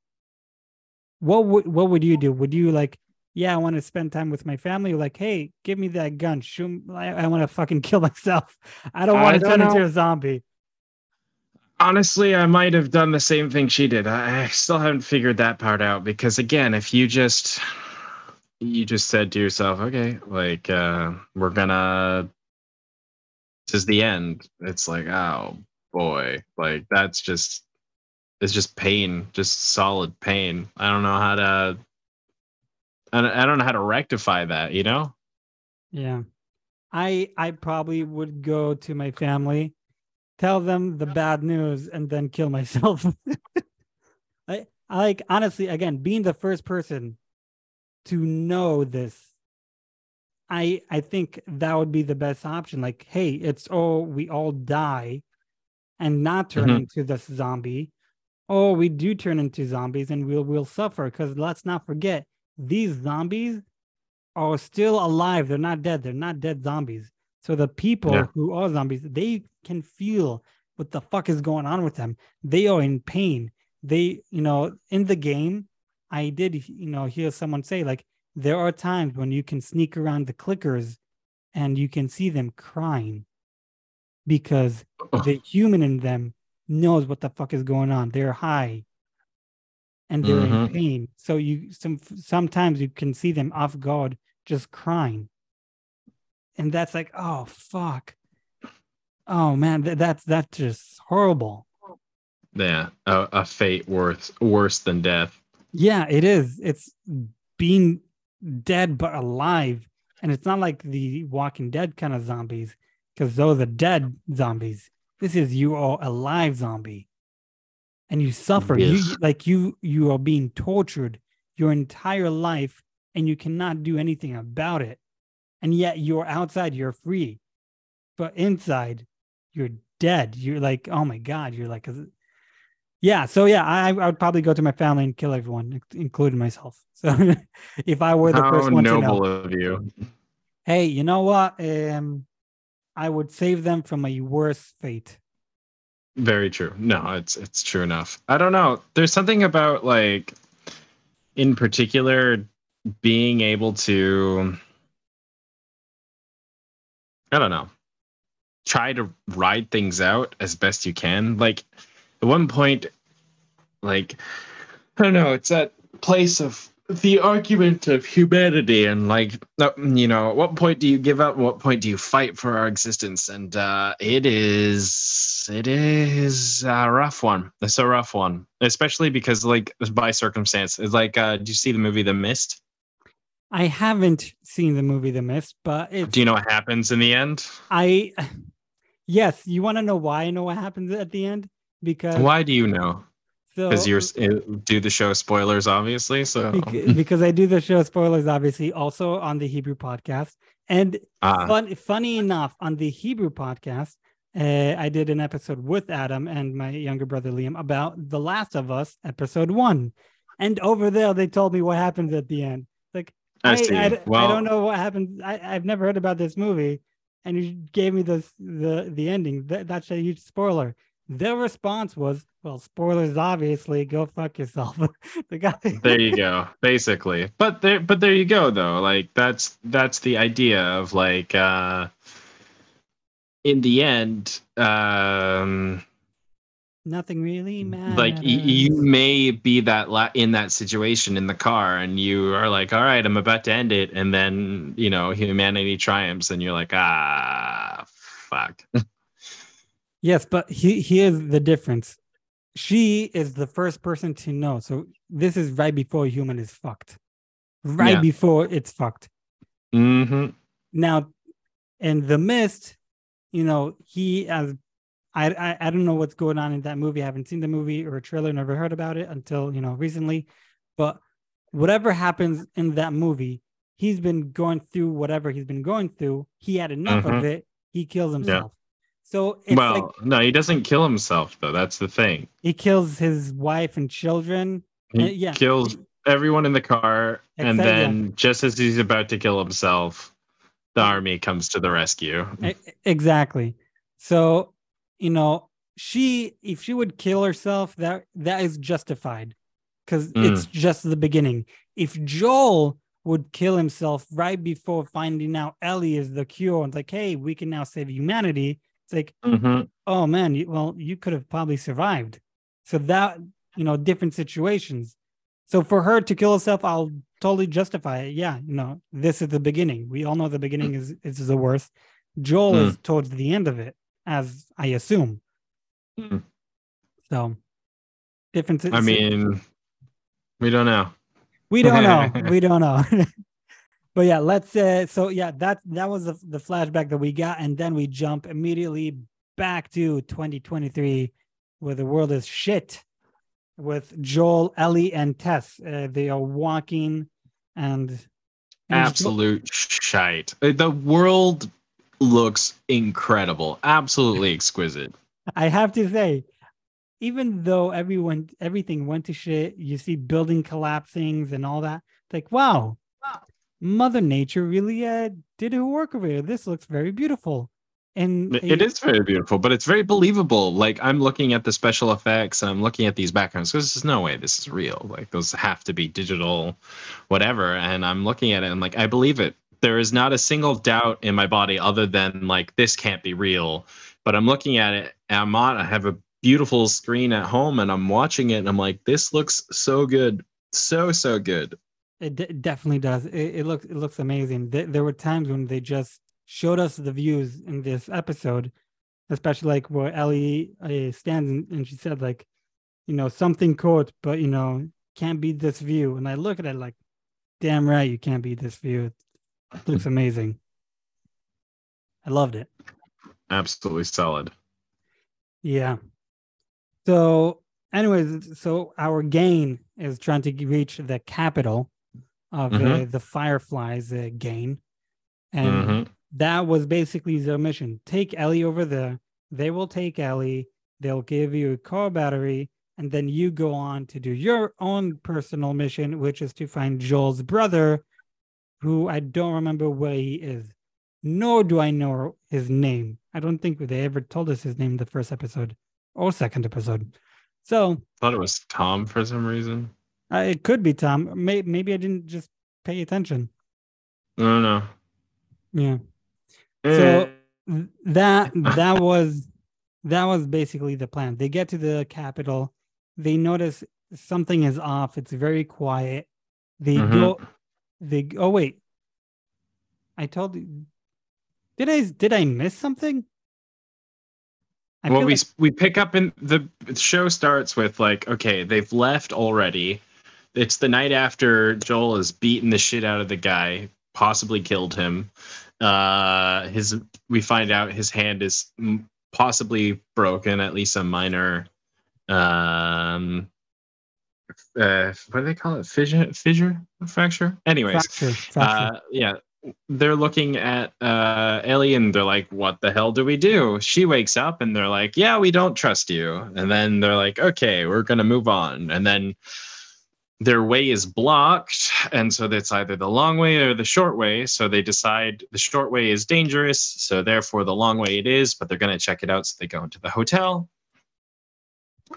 Speaker 1: what would what would you do? Would you like, yeah, I want to spend time with my family? Like, hey, give me that gun. Shoot, I, I want to fucking kill myself. I don't
Speaker 2: I
Speaker 1: want to
Speaker 2: don't
Speaker 1: turn into a zombie.
Speaker 2: Honestly, I might have done the same thing she did. I, I still haven't figured that part out because again, if you just you just said to yourself, okay, like uh we're gonna this is the end. It's like, oh boy, like that's just it's just pain, just solid pain. I don't know how to I don't, know how to rectify that, you know?
Speaker 1: Yeah. I I probably would go to my family, tell them the bad news, and then kill myself. I, I like honestly, again, being the first person to know this, I I think that would be the best option. Like, hey, it's all we all die and not turn
Speaker 2: Mhm.
Speaker 1: into this zombie. Or we do turn into zombies and we'll we'll suffer. Because let's not forget, these zombies are still alive. They're not dead. They're not dead zombies. So the people
Speaker 2: Yeah.
Speaker 1: who are zombies, they can feel what the fuck is going on with them. They are in pain. They, you know, in the game, I did, you know, hear someone say like there are times when you can sneak around the clickers and you can see them crying because the human in them knows what the fuck is going on. They're high and they're in
Speaker 2: Mhm.
Speaker 1: pain. So you some sometimes you can see them off guard just crying. And that's like, oh fuck. Oh man, th- that's that's just horrible.
Speaker 2: Yeah, a, a fate worse worse than death.
Speaker 1: Yeah, it is. It's being dead but alive. And it's not like the Walking Dead kind of zombies, because those are dead zombies. This is you are alive zombie. And you suffer. You like you you are being tortured your entire life and you cannot do anything about it. And yet you're outside, you're free. But inside, you're dead. You're like, oh my God, you're like, yeah. So yeah, I, I would probably go to my family and kill everyone, including myself. So if I were the
Speaker 2: How
Speaker 1: first one to know,
Speaker 2: noble of you.
Speaker 1: hey, you know what? Um, I would save them from a worse fate.
Speaker 2: Very true. No, it's it's true enough. I don't know. There's something about like in particular being able to I don't know. Try to ride things out as best you can. Like at one point like I don't know, it's that place of the argument of humanity and like you know at what point do you give up? What point do you fight for our existence? And uh it is it is a rough one. It's a rough one especially because like by circumstance it's like uh do you see the movie the mist?
Speaker 1: I haven't seen the movie The Mist, but it's,
Speaker 2: do you know what happens in the end?
Speaker 1: I yes, you want to know why I know what happens at the end? Because
Speaker 2: why do you know
Speaker 1: so
Speaker 2: because you're uh, do the show spoilers obviously so
Speaker 1: because I do the show spoilers obviously also on the Hebrew podcast. And
Speaker 2: Ah.
Speaker 1: fun, funny enough, on the Hebrew podcast, uh, I did an episode with Adam and my younger brother Liam about The Last of Us, episode one. And over there, they told me what happens at the end. Like,
Speaker 2: I
Speaker 1: I,
Speaker 2: see.
Speaker 1: I, d- I
Speaker 2: Well-
Speaker 1: don't know what happens. I, I've never heard about this movie, and you gave me this the the ending. That, that's a huge spoiler. Their response was, "Well, spoilers, obviously. Go fuck yourself." the guy.
Speaker 2: there you go basically but there but there you go though like that's that's the idea of like uh in the end um
Speaker 1: Nothing really matters.
Speaker 2: like y- you may be that la- in that situation in the car and you are like all right i'm about to end it and then you know humanity triumphs and you're like ah fuck
Speaker 1: Yes, but he here's the difference. She is the first person to know. So this is right before a human is fucked. Right
Speaker 2: Yeah.
Speaker 1: before it's fucked.
Speaker 2: hmm
Speaker 1: Now, in the mist, you know, he as I, I I don't know what's going on in that movie. I haven't seen the movie or a trailer, never heard about it until you know recently. But whatever happens in that movie, he's been going through whatever he's been going through. He had enough of
Speaker 2: Mhm.
Speaker 1: it. He kills himself. So it's
Speaker 2: well
Speaker 1: like
Speaker 2: no he doesn't kill himself though that's the thing
Speaker 1: he kills his wife and children.
Speaker 2: He
Speaker 1: Uh, yeah.
Speaker 2: kills everyone in the car, and
Speaker 1: Except- yeah.
Speaker 2: then just as he's about to kill himself, the army comes to the rescue.
Speaker 1: Exactly. So, you know, she if she would kill herself, that that is justified because
Speaker 2: Mm.
Speaker 1: it's just the beginning. If Joel would kill himself right before finding out Ellie is the cure and like, hey, we can now save humanity, it's like,
Speaker 2: Mhm.
Speaker 1: oh man, you, well, you could have probably survived. So that, you know, different situations. So for her to kill herself, I'll totally justify it. Yeah, you know, this is the beginning. We all know the beginning is is the worst. Joel
Speaker 2: Mm.
Speaker 1: is towards the end of it, as I assume.
Speaker 2: Mm.
Speaker 1: So different.
Speaker 2: I mean, we don't know.
Speaker 1: we don't know. we don't know. but yeah, let's uh so yeah, that that was the, the flashback that we got, and then we jump immediately back to 2023 where the world is shit with Joel, Ellie, and Tess. Uh, they are walking and, and
Speaker 2: Absolute shite. Uh, The world looks incredible, absolutely exquisite.
Speaker 1: I have to say, even though everyone everything went to shit, you see building collapsing and all that. Like, wow, Mother Nature really uh, did her work over here. This looks very beautiful. And
Speaker 2: It is very beautiful, but it's very believable. Like I'm looking at the special effects, and I'm looking at these backgrounds. Because there's no way this is real. Like those have to be digital, whatever. And I'm looking at it, and like I believe it. There is not a single doubt in my body other than like this can't be real. But I'm looking at it, and I'm on. I have a beautiful screen at home, and I'm watching it, and I'm like, this looks so good, so so good.
Speaker 1: It d- definitely does. It, it looks it looks amazing. There, there were times when they just showed us the views in this episode, especially like where Ellie uh, stands and, and she said like, you know, something caught, but you know, can't beat this view. And I look at it like, damn right, you can't beat this view. It looks amazing. I loved it.
Speaker 2: Absolutely solid.
Speaker 1: Yeah. So, anyways, so our gain is trying to reach the capital of uh,
Speaker 2: Mhm.
Speaker 1: the Fireflies uh, gain, and
Speaker 2: Mhm.
Speaker 1: that was basically their mission. Take Ellie over there. They will take Ellie. They'll give you a car battery, and then you go on to do your own personal mission, which is to find Joel's brother, who I don't remember where he is. Nor do I know his name. I don't think they ever told us his name in the first episode or second episode. So
Speaker 2: Thought it was Tom for some reason.
Speaker 1: Uh, it could be Tom. May- maybe I didn't just pay attention.
Speaker 2: I don't know.
Speaker 1: Yeah.
Speaker 2: Eh.
Speaker 1: So th- that that was that was basically the plan. They get to the capital, they notice something is off. It's very quiet. They
Speaker 2: Mhm.
Speaker 1: go. They oh wait. I told you. Did I did I miss something? I
Speaker 2: well, we
Speaker 1: like-
Speaker 2: we pick up in the show starts with like, okay, they've left already. It's the night after Joel has beaten the shit out of the guy, possibly killed him. Uh, his we find out his hand is possibly broken, at least a minor. Um, uh, what do they call it? Fissure, fissure, fracture. Anyways,
Speaker 1: fracture, fracture.
Speaker 2: uh, yeah, they're looking at uh, Ellie and they're like, "What the hell do we do?" She wakes up and they're like, "Yeah, we don't trust you." And then they're like, "Okay, we're gonna move on." And then their way is blocked, and so it's either the long way or the short way. So they decide the short way is dangerous, so therefore the long way it is. But they're gonna check it out, so they go into the hotel.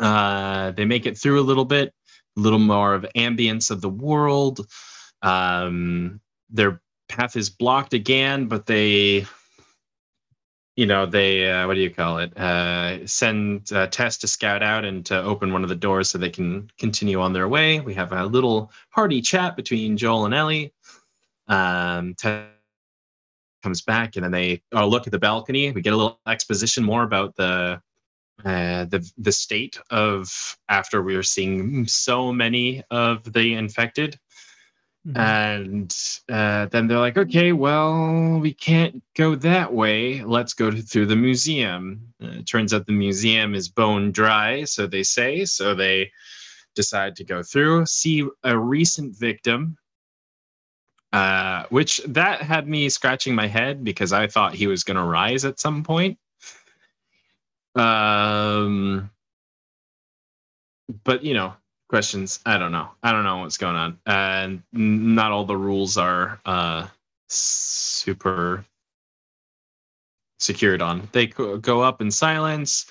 Speaker 2: Uh, they make it through a little bit, a little more of ambience of the world. Um, their path is blocked again, but they, you know, they uh, what do you call it? Uh, send uh, Tess to scout out and to open one of the doors so they can continue on their way. We have a little hearty chat between Joel and Ellie. Um, Tess comes back, and then they oh, look at the balcony. We get a little exposition more about the uh, the the state of after we are seeing so many of the infected
Speaker 1: Mhm.
Speaker 2: and uh, then they're like, okay, well, we can't go that way. Let's go to, through the museum. Uh, it turns out the museum is bone dry, so they say. So they decide to go through, see a recent victim, uh, which that had me scratching my head because I thought he was going to rise at some point. Um, but you know, questions. I don't know. I don't know what's going on. And not all the rules are uh, super secured on. They go go up in silence,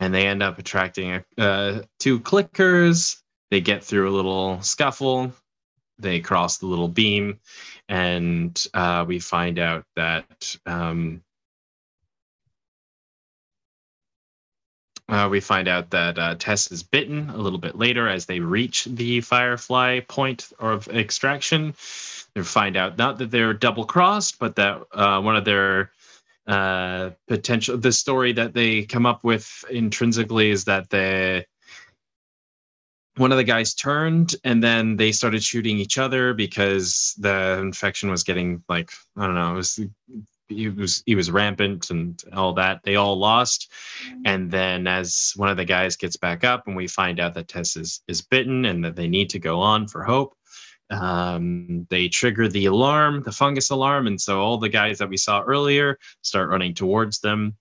Speaker 2: and they end up attracting uh, two clickers. They get through a little scuffle. They cross the little beam, and uh, we find out that um, Uh, we find out that uh, Tess is bitten a little bit later as they reach the Firefly point of extraction. They find out not that they're double crossed, but that uh, one of their uh, potential, the story that they come up with intrinsically is that the one of the guys turned and then they started shooting each other because the infection was getting like I don't know, it was he was he was rampant and all that. They all lost. And then as one of the guys gets back up and we find out that Tess is, is bitten and that they need to go on for hope, um, they trigger the alarm, the fungus alarm. And so all the guys that we saw earlier start running towards them.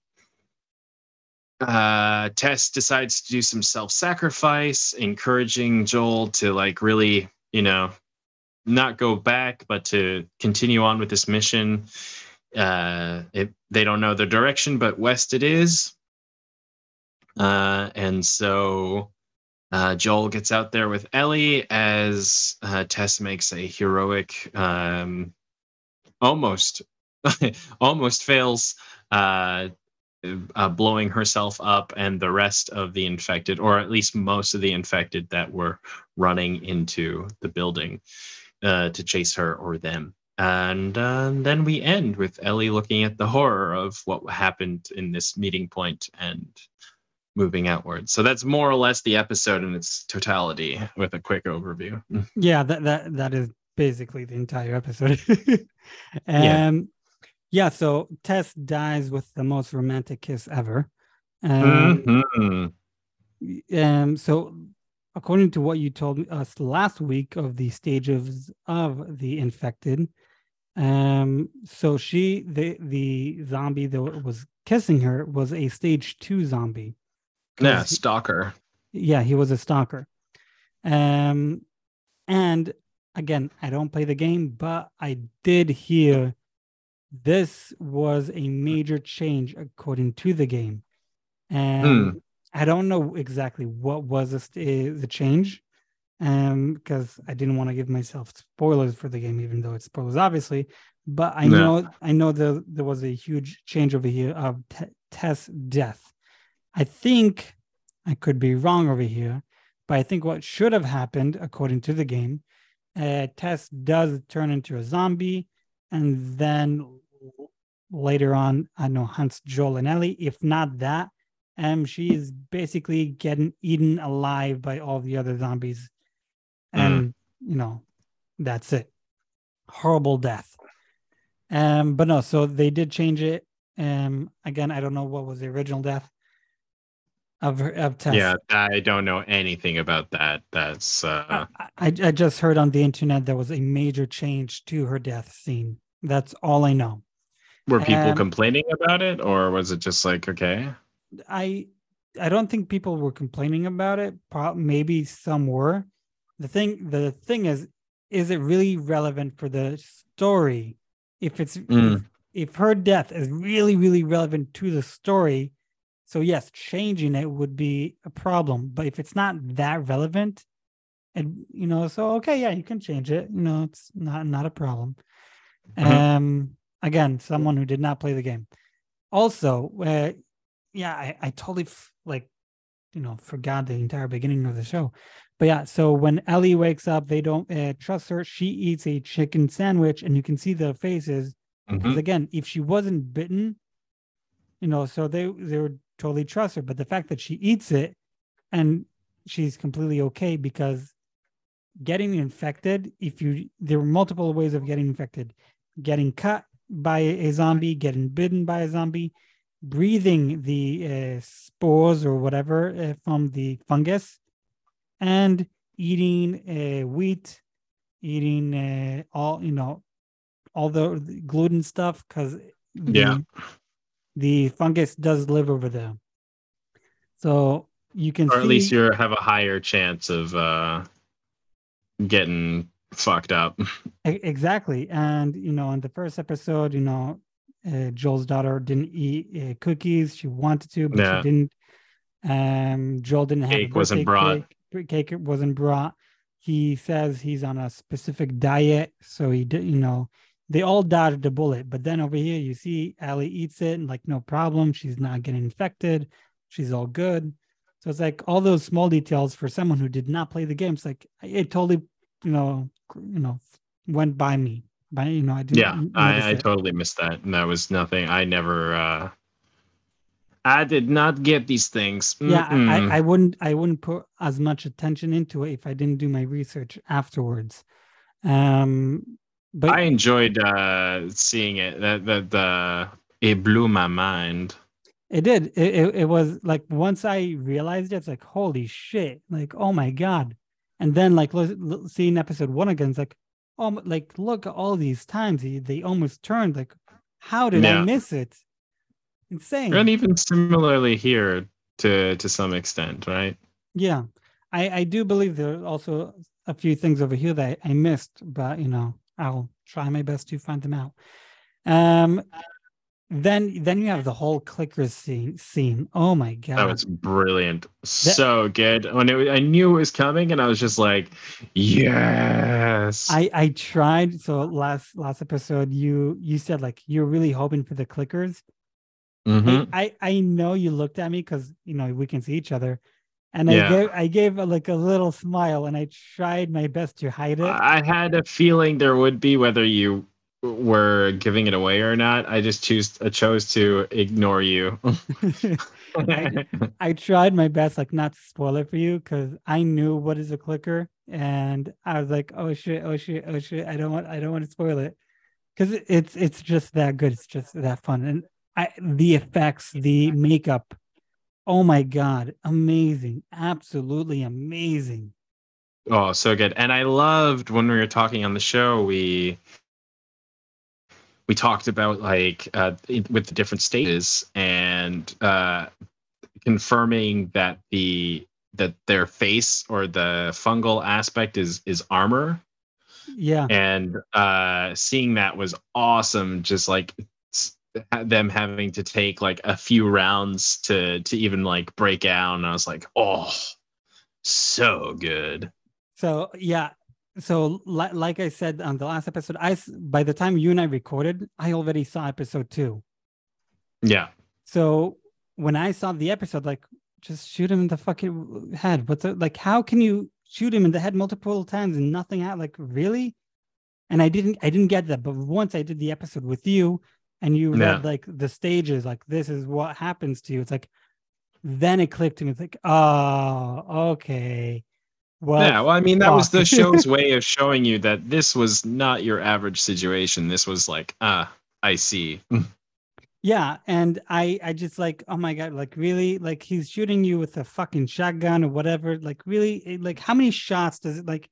Speaker 2: Uh, Tess decides to do some self-sacrifice, encouraging Joel to like really, you know, not go back, but to continue on with this mission. Uh, it, they don't know the direction, but west it is. Uh, and so uh, Joel gets out there with Ellie as uh, Tess makes a heroic, um, almost, almost fails, uh, uh, blowing herself up and the rest of the infected, or at least most of the infected that were running into the building uh, to chase her or them. And uh, then we end with Ellie looking at the horror of what happened in this meeting point and moving outwards. So that's more or less the episode in its totality with a quick overview.
Speaker 1: yeah, that that that is basically the entire episode. um,
Speaker 2: Yeah.
Speaker 1: yeah. So Tess dies with the most romantic kiss ever. Um,
Speaker 2: Mhm.
Speaker 1: um so according to what you told us last week of the stages of the infected um so she the the zombie that was kissing her was a stage two zombie.
Speaker 2: Yeah,
Speaker 1: he-
Speaker 2: stalker.
Speaker 1: yeah he was a stalker um and again i don't play the game but i did hear this was a major change according to the game and
Speaker 2: Hmm.
Speaker 1: i don't know exactly what was the, st- the change um because i didn't want to give myself spoilers for the game even though it's spoilers obviously but i
Speaker 2: No.
Speaker 1: know i know there, there was a huge change over here of Te- tess death i think i could be wrong over here but i think what should have happened according to the game uh, Tess does turn into a zombie, and then later on, I know hunts Joel and Ellie. If not that, um, she is basically getting eaten alive by all the other zombies, and mm. you know, that's it. Horrible death. Um, but no, so they did change it. Um, again, I don't know what was the original death of of Tess.
Speaker 2: Yeah, I don't know anything about that. That's uh
Speaker 1: I, I just heard on the internet there was a major change to her death scene. That's all I know.
Speaker 2: Were people um, complaining about it or was it just like okay?
Speaker 1: I I don't think people were complaining about it. Maybe some were. The thing the thing is is it really relevant for the story? If it's mm. if, if her death is really really relevant to the story, so yes, changing it would be a problem. But if it's not that relevant, and you know, so okay, yeah, you can change it. You know, it's not not a problem. Mm-hmm. Um, again, someone who did not play the game. Also, uh, yeah, I, I totally f- like, you know, forgot the entire beginning of the show. But yeah, so when Ellie wakes up, they don't uh, trust her. She eats a chicken sandwich, and you can see the faces. Because mm-hmm. again, if she wasn't bitten, you know, so they they were totally trust her. But the fact that she eats it and she's completely okay because getting infected, if you, there were multiple ways of getting infected getting cut by a zombie, getting bitten by a zombie, breathing the uh, spores or whatever uh, from the fungus, and eating uh, wheat, eating uh, all, you know, all the gluten stuff because
Speaker 2: yeah
Speaker 1: the fungus does live over there. So you can
Speaker 2: or
Speaker 1: at
Speaker 2: see... least you have a higher chance of uh getting fucked up.
Speaker 1: exactly. And you know, in the first episode, you know, uh, Joel's daughter didn't eat uh, cookies. She wanted to, but yeah. she didn't. Um, Joel didn't have
Speaker 2: cake wasn't brought.
Speaker 1: Cake. cake wasn't brought. He says he's on a specific diet, so he did. You know, they all dodged the bullet. But then over here, you see Ellie eats it and like no problem. She's not getting infected. She's all good. So it's like all those small details for someone who did not play the game. It's like it totally, you know, you know, went by me. By you know, I didn't.
Speaker 2: Yeah, I, I totally missed that, and that was nothing. I never. uh I did not get these things.
Speaker 1: Mm-mm. Yeah, I, I wouldn't. I wouldn't put as much attention into it if I didn't do my research afterwards. Um,
Speaker 2: but I enjoyed uh, seeing it. That that the it blew my mind.
Speaker 1: It did. It, it, it was like once I realized it, it's like holy shit! Like oh my god! And then like seeing episode one again, it's like oh like look at all these times they, they almost turned. Like how did yeah. I miss it? Insane.
Speaker 2: And even similarly here to to some extent, right?
Speaker 1: Yeah, I I do believe there are also a few things over here that I missed, but you know I'll try my best to find them out. Um, then then you have the whole clickers scene. scene. Oh my god,
Speaker 2: that was brilliant, that, so good. When it, I knew it was coming, and I was just like, yes.
Speaker 1: I I tried. So last last episode, you you said like you're really hoping for the clickers.
Speaker 2: Mm-hmm.
Speaker 1: I, I I know you looked at me because you know we can see each other, and yeah. I gave I gave a, like a little smile, and I tried my best to hide it.
Speaker 2: I had a feeling there would be, whether you were giving it away or not. I just choose I chose to ignore you.
Speaker 1: I, I, tried my best, like not to spoil it for you, because I knew what is a clicker, and I was like, oh shit, oh shit, oh shit. I don't want I don't want to spoil it, because it's it's just that good. It's just that fun, and I the effects, the makeup Oh my god, amazing. Absolutely amazing.
Speaker 2: Oh, so good. And I loved when we were talking on the show, we we talked about like uh, with the different stages and uh, confirming that the that their face or the fungal aspect is is armor.
Speaker 1: Yeah.
Speaker 2: And uh seeing that was awesome just like them having to take like a few rounds to to even like break out. And i was like oh so good.
Speaker 1: So yeah so li- like i said on the last episode i by the time you and i recorded i already saw episode two
Speaker 2: yeah
Speaker 1: so when i saw the episode like just shoot him in the fucking head what's it like how can you shoot him in the head multiple times and nothing happened. Like, really? And I didn't I didn't get that. But once I did the episode with you and you read
Speaker 2: Yeah.
Speaker 1: like the stages, like this is what happens to you. It's like then it clicked to me. It's like, oh, okay. Well,
Speaker 2: yeah, well, I mean, that was the show's way of showing you that this was not your average situation. This was like, ah, I see.
Speaker 1: Yeah, and I I just like oh my god, like really, like he's shooting you with a fucking shotgun or whatever. Like really, like how many shots does it like?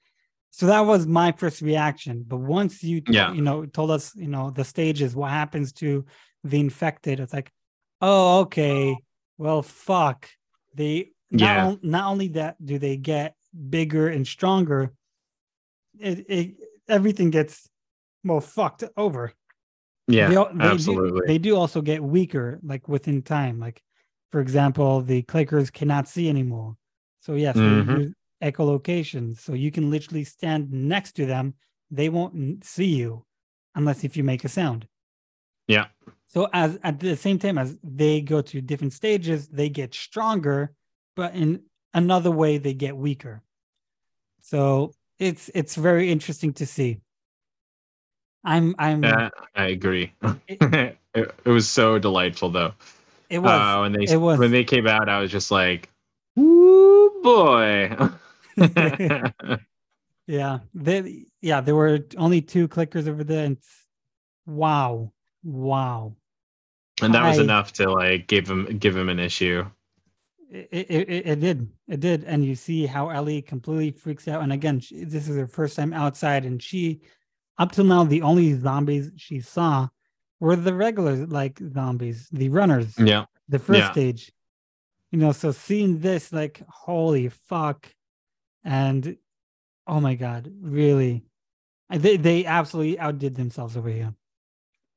Speaker 1: So that was my first reaction. But once you
Speaker 2: Yeah.
Speaker 1: you know told us you know the stages, what happens to the infected? It's like, oh okay, well fuck. They not,
Speaker 2: Yeah.
Speaker 1: on- not only that do they get bigger and stronger, it, it everything gets more fucked over
Speaker 2: Yeah,
Speaker 1: they, they
Speaker 2: absolutely.
Speaker 1: Do, they do also get weaker, like within time. Like, for example, the clickers cannot see anymore. So yes, they
Speaker 2: Mhm.
Speaker 1: use echolocation. So you can literally stand next to them. They won't see you unless if you make a sound.
Speaker 2: Yeah.
Speaker 1: So as at the same time as they go to different stages, they get stronger, but in another way they get weaker. So it's it's very interesting to see. I'm I'm
Speaker 2: yeah, I agree.
Speaker 1: It-
Speaker 2: it, it was so delightful, though.
Speaker 1: it was
Speaker 2: Uh, when they
Speaker 1: it was.
Speaker 2: when they came out, I was just like, "Ooh boy!"
Speaker 1: Yeah, they yeah, there were only two clickers over there, and wow, wow,
Speaker 2: and that was enough to like give him give him an issue.
Speaker 1: It, it, it, did, it did, and you see how Ellie completely freaks out. And again, she, this is her first time outside, and she, up till now, the only zombies she saw were the regular like zombies, the runners,
Speaker 2: Yeah,
Speaker 1: the first
Speaker 2: yeah.
Speaker 1: stage. You know, so seeing this, like, holy fuck, and oh my god, really, they they absolutely outdid themselves over here.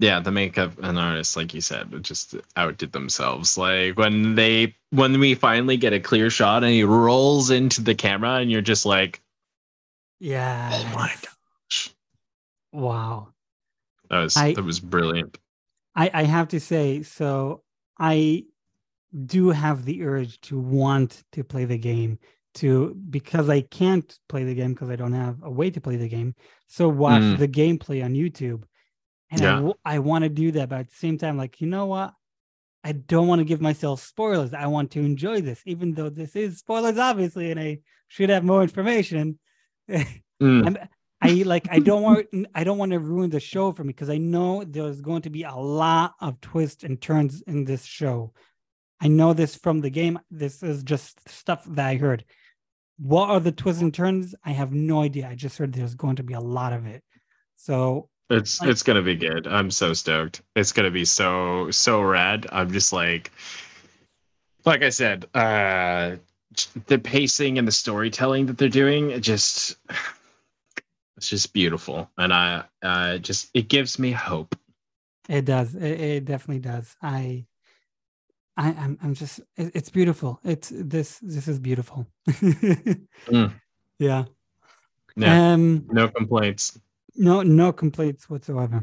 Speaker 2: Yeah. The makeup and artists, like you said, just outdid themselves. Like when they when we finally get a clear shot and he rolls into the camera, and you're just like,
Speaker 1: Yeah.
Speaker 2: "Oh my gosh,
Speaker 1: Wow.
Speaker 2: that was
Speaker 1: I-
Speaker 2: that was brilliant."
Speaker 1: I, I have to say, so I do have the urge to want to play the game to because I can't play the game because I don't have a way to play the game. So watch
Speaker 2: Mm.
Speaker 1: the gameplay on YouTube. And
Speaker 2: Yeah.
Speaker 1: I, want to do that, but at the same time, like, you know what? I don't want to give myself spoilers. I want to enjoy this, even though this is spoilers, obviously, and I should have more information.
Speaker 2: Mm,
Speaker 1: I like I don't want I don't want to ruin the show for me because I know there's going to be a lot of twists and turns in this show. I know this from the game. This is just stuff that I heard. What are the twists and turns? I have no idea. I just heard there's going to be a lot of it. So
Speaker 2: It's
Speaker 1: Like-
Speaker 2: it's gonna be good. I'm so stoked. It's gonna be so so rad. I'm just like, like I said, uh, the pacing and the storytelling that they're doing, it just, it's just beautiful, and I, uh, just it gives me hope.
Speaker 1: it does. It, it definitely does. I I I'm I'm just it, it's beautiful. It's this this is beautiful. Yeah.
Speaker 2: Yeah,
Speaker 1: Um
Speaker 2: no complaints.
Speaker 1: No no complaints whatsoever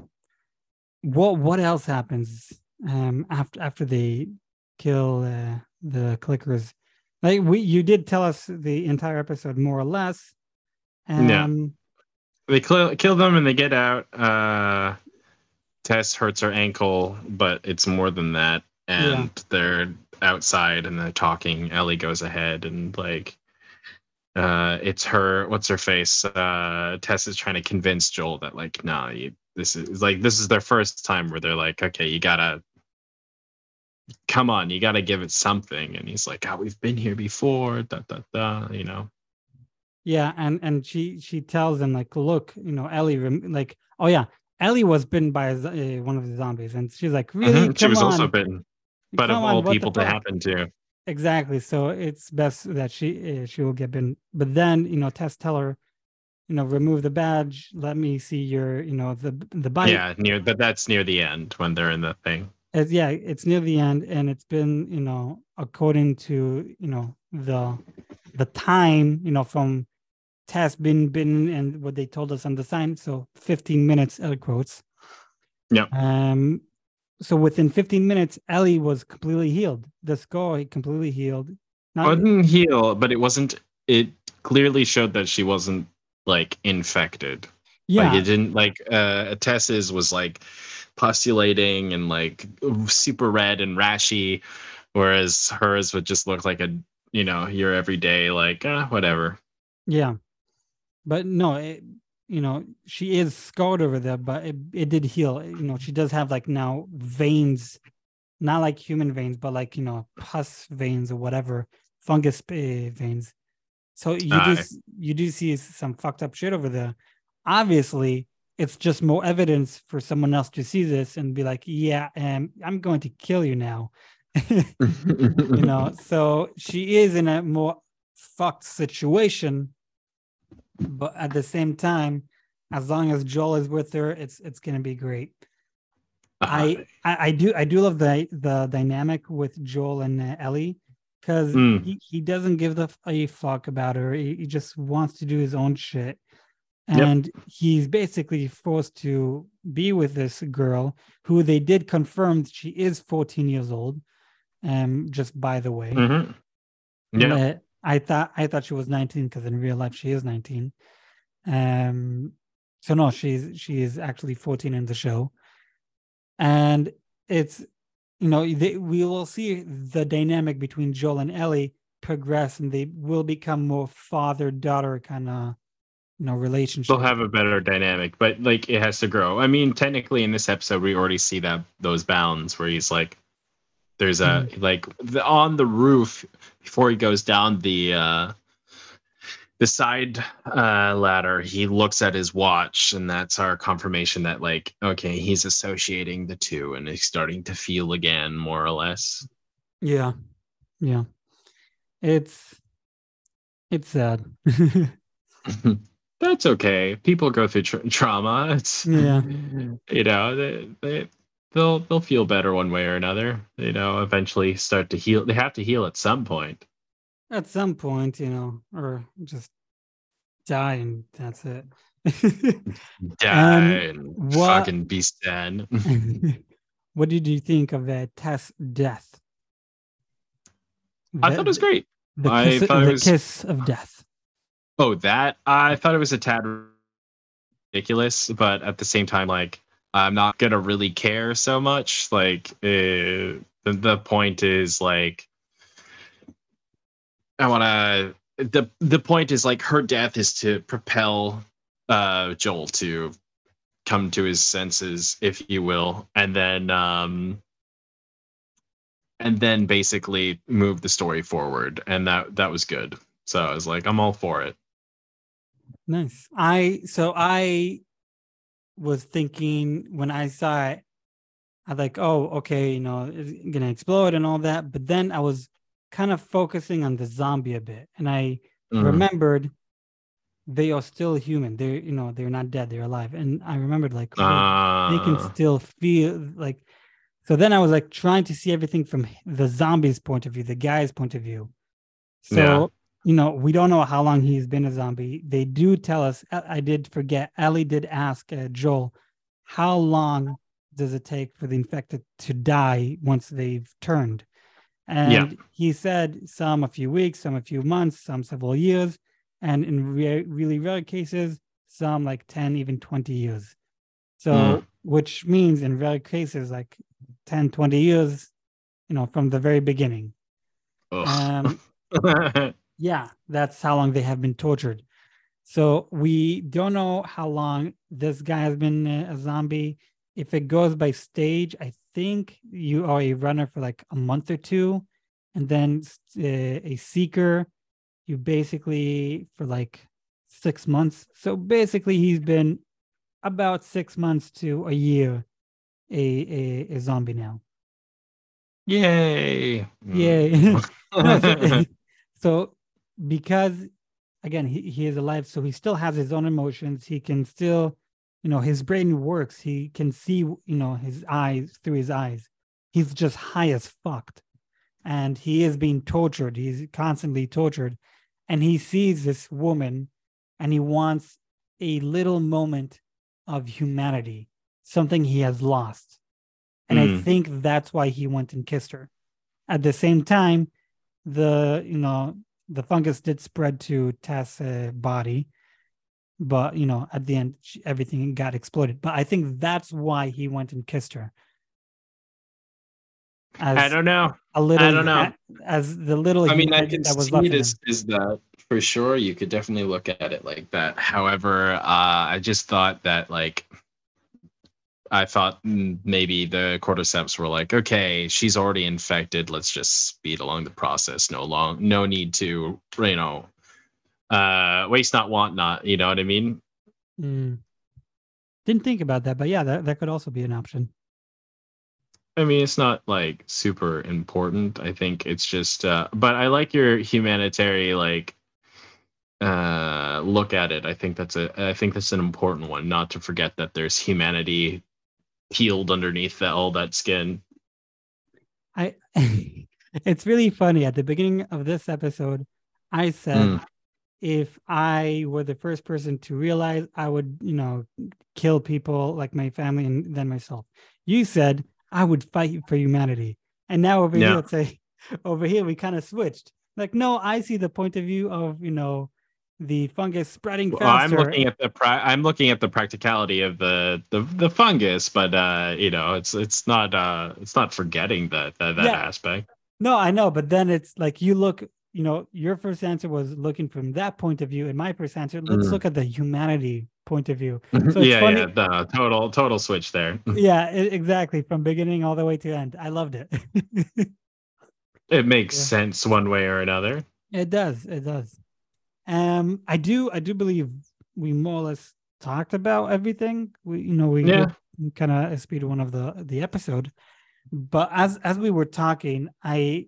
Speaker 1: what what else happens um after after they kill uh, the clickers like we you did tell us the entire episode more or less um
Speaker 2: Yeah. They kill kill them and they get out. Uh, Tess hurts her ankle, but it's more than that. And they're outside and they're talking. Ellie goes ahead and like, uh, it's her. What's her face? Uh, Tess is trying to convince Joel that like, nah, you, this is like this is their first time where they're like, okay, you gotta. Come on, you gotta give it something, and he's like, "Oh, we've been here before." Da da da. You know.
Speaker 1: yeah and and she she tells him like look you know ellie rem- like oh yeah ellie was bitten by a, uh, one of the zombies and she's like really
Speaker 2: Mhm, She was
Speaker 1: on.
Speaker 2: also bitten, but of
Speaker 1: Come on,
Speaker 2: all
Speaker 1: the
Speaker 2: people to happen to.
Speaker 1: Exactly. So it's best that she uh, she will get bitten. But then you know, Tess tell her, you know, remove the badge. Let me see your, you know, the the bite.
Speaker 2: Yeah, near but That's near the end when they're in the thing.
Speaker 1: It's, yeah, it's near the end, and it's been you know according to you know the the time you know from Tess being bitten and what they told us on the sign. So 15 minutes, air quotes.
Speaker 2: yeah
Speaker 1: Um. So within 15 minutes, Ellie was completely healed. The scar completely healed. Not,
Speaker 2: It didn't heal, but it wasn't. It clearly showed that she wasn't like infected.
Speaker 1: Yeah.
Speaker 2: Like it didn't like uh Tess's was like postulating and like super red and rashy, whereas hers would just look like a you know your everyday like uh, whatever.
Speaker 1: Yeah, but no, it, you know she is scarred over there, but it, it did heal. You know she does have like now veins, not like human veins, but like you know pus veins or whatever fungus uh, veins. So you
Speaker 2: Aye.
Speaker 1: do you do see some fucked up shit over there. Obviously, it's just more evidence for someone else to see this and be like, "Yeah, um, I'm going to kill you now." you know, so she is in a more fucked situation, but at the same time, as long as Joel is with her, it's it's gonna be great. I, I I do I do love the the dynamic with Joel and uh, Ellie because
Speaker 2: Mm.
Speaker 1: he, he doesn't give the a fuck about her. He, he just wants to do his own shit,
Speaker 2: Yep.
Speaker 1: and he's basically forced to be with this girl who they did confirm she is 14 years old. Um, just by the way,
Speaker 2: Mhm. Yeah.
Speaker 1: uh, I thought I thought she was 19 because in real life she is 19. Um, so no, she's she is actually 14 in the show, and it's you know they, we will see the dynamic between Joel and Ellie progress, and they will become more father daughter kind of you know relationship.
Speaker 2: They'll have a better dynamic, but like it has to grow. I mean, technically in this episode we already see that those bounds where he's like there's a like the, on the roof before he goes down the uh the side uh ladder he looks at his watch and that's our confirmation that like okay he's associating the two and he's starting to feel again more or less.
Speaker 1: Yeah, yeah, it's it's sad.
Speaker 2: that's okay. People go through tra- trauma. It's
Speaker 1: Yeah.
Speaker 2: you know they, they they'll they'll feel better one way or another you know eventually start to heal they have to heal at some point
Speaker 1: At some point, you know, or just die and that's it.
Speaker 2: die
Speaker 1: Um,
Speaker 2: and
Speaker 1: what-
Speaker 2: fucking be sad
Speaker 1: what did you think of uh, Tess' death?
Speaker 2: i
Speaker 1: The-
Speaker 2: thought it was great
Speaker 1: The,
Speaker 2: I
Speaker 1: kiss, the
Speaker 2: was-
Speaker 1: kiss of death.
Speaker 2: oh that i thought it was a tad ridiculous but at the same time like i'm not gonna really care so much like uh, the, the point is like i want to the the point is like her death is to propel uh joel to come to his senses if you will and then um and then basically move the story forward and that that was good so i was like i'm all for it
Speaker 1: Nice. I so I was thinking when I saw it, I like, oh, okay, you know, it's gonna explode and all that. But then I was kind of focusing on the zombie a bit, and I
Speaker 2: Mm.
Speaker 1: remembered they are still human. They're you know they're not dead. They're alive, and I remembered like oh, they can
Speaker 2: Uh,
Speaker 1: still feel like. So then I was like trying to see everything from the zombie's point of view, the guy's point of view. So
Speaker 2: Yeah.
Speaker 1: You know we don't know how long he's been a zombie. They do tell us. I did forget. Ellie did ask uh, Joel, how long does it take for the infected to die once they've turned? And
Speaker 2: Yeah.
Speaker 1: he said some a few weeks, some a few months, some several years, and in re- really rare cases, some like 10, even 20 years. So,
Speaker 2: Mm.
Speaker 1: which means in rare cases, like 10, 20 years, you know, from the very beginning.
Speaker 2: ugh.
Speaker 1: Um, yeah, that's how long they have been tortured. So we don't know how long this guy has been a zombie. If it goes by stage, I think you are a runner for like a month or two, and then a seeker, you basically for like six months. So basically, he's been about six months to a year a a, a zombie now.
Speaker 2: Yay!
Speaker 1: Yay. No, so, so because again he, he is alive so he still has his own emotions. He can still you know his brain works. He can see you know his eyes through his eyes. He's just high as fucked. And he is being tortured. He's constantly tortured. And he sees this woman and he wants a little moment of humanity something he has lost. And i
Speaker 2: Mm.
Speaker 1: think that's why he went and kissed her. At the same time the you know the fungus did spread to Tess' uh, body, but you know, at the end, she, everything got exploded. But I think that's why he went and kissed her.
Speaker 2: As I don't know.
Speaker 1: A little.
Speaker 2: I don't know.
Speaker 1: As the little.
Speaker 2: I mean, I can that was see it is, is that for sure. You could definitely look at it like that. However, uh, I just thought that like I thought maybe the cordyceps were like, okay, she's already infected. Let's just speed along the process. No long, no need to, you know, uh, waste not, want not. You know what I mean?
Speaker 1: Mm. Didn't think about that, but yeah, that, that could also be an option.
Speaker 2: I mean, it's not like super important. I think it's just, uh, but I like your humanitarian like uh look at it i think that's a i think that's an important one not to forget that there's humanity healed underneath that all that skin.
Speaker 1: I it's really funny. At the beginning of this episode, I said mm. if I were the first person to realize I would, you know, kill people like my family and then myself. You said I would fight for humanity. And now over yeah. here, let's say over here we kind of switched. Like, no, I see the point of view of, you know, the fungus spreading faster. Well,
Speaker 2: I'm looking at the pra- I'm looking at the practicality of the the, the fungus, but uh, you know, it's it's not uh, it's not forgetting that that, that yeah. aspect.
Speaker 1: No, I know, but then it's like you look, you know, your first answer was looking from that point of view, and my first answer, let's mm. look at the humanity point of view.
Speaker 2: So yeah, funny. yeah, the total total switch there.
Speaker 1: yeah, exactly, from beginning all the way to end. I loved it.
Speaker 2: it makes yeah. sense one way or another.
Speaker 1: It does. It does. Um, I do, I do believe we more or less talked about everything. We, you know, we yeah. kind of speed one of the the episode. But as as we were talking, I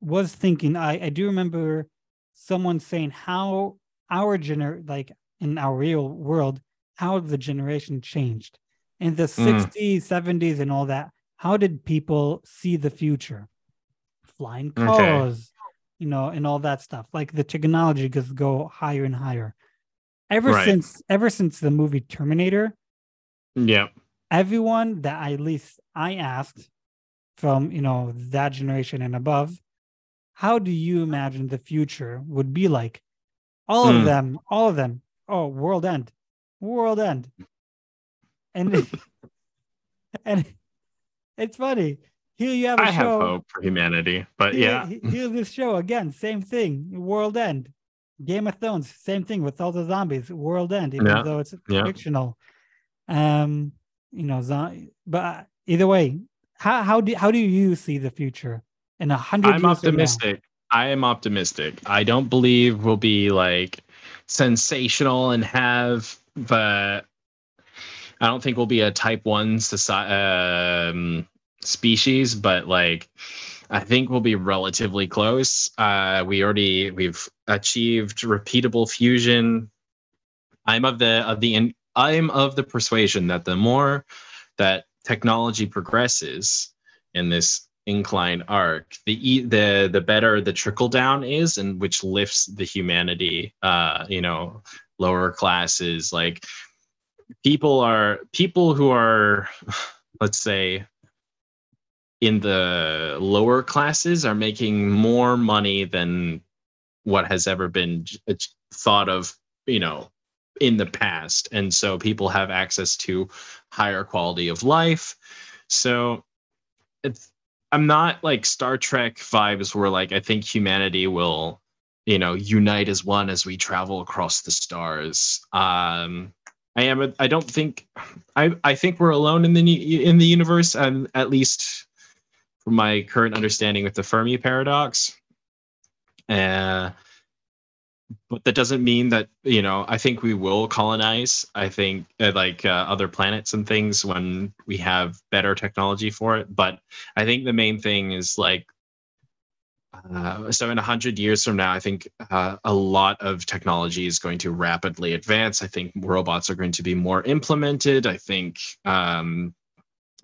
Speaker 1: was thinking. I I do remember someone saying how our gener like in our real world how the generation changed in the mm. 60s 70s and all that how did people see the future flying cars you know, and all that stuff. Like the technology just go higher and higher. Ever right. since ever since the movie Terminator,
Speaker 2: yeah,
Speaker 1: everyone that I, at least I asked from you know that generation and above, how do you imagine the future would be like? All mm. of hmm. them, all of them. Oh, world end, world end, and and it's funny here you have a
Speaker 2: I
Speaker 1: show.
Speaker 2: have hope for humanity, but
Speaker 1: here,
Speaker 2: yeah.
Speaker 1: Here's this show again, same thing. World End. Game of Thrones, same thing with all the zombies. World End, even yeah. though it's yeah. fictional. Um, you know, zo- but either way, how how do how do you see the future in a hundred?
Speaker 2: I'm optimistic. I am optimistic. I don't believe we'll be like sensational and have but I don't think we'll be a type one society. Um, species, but like I think we'll be relatively close. Uh, we already we've achieved repeatable fusion. I'm of the of the in, I'm of the persuasion that the more that technology progresses in this incline arc, the the the better the trickle down is, and which lifts the humanity. Uh, you know, lower classes like people are people who are let's say in the lower classes are making more money than what has ever been thought of, you know, in the past. And so people have access to higher quality of life. So I'm not like Star Trek vibes where like I think humanity will, you know, unite as one as we travel across the stars. Um I am I don't think I I think we're alone in the in the universe and at least my current understanding with the Fermi paradox. Uh, but that doesn't mean that you know i think we will colonize. I think uh, like uh, other planets and things when we have better technology for it. But i think the main thing is like uh, so in 100 years from now i think uh, a lot of technology is going to rapidly advance. I think robots are going to be more implemented. I think um,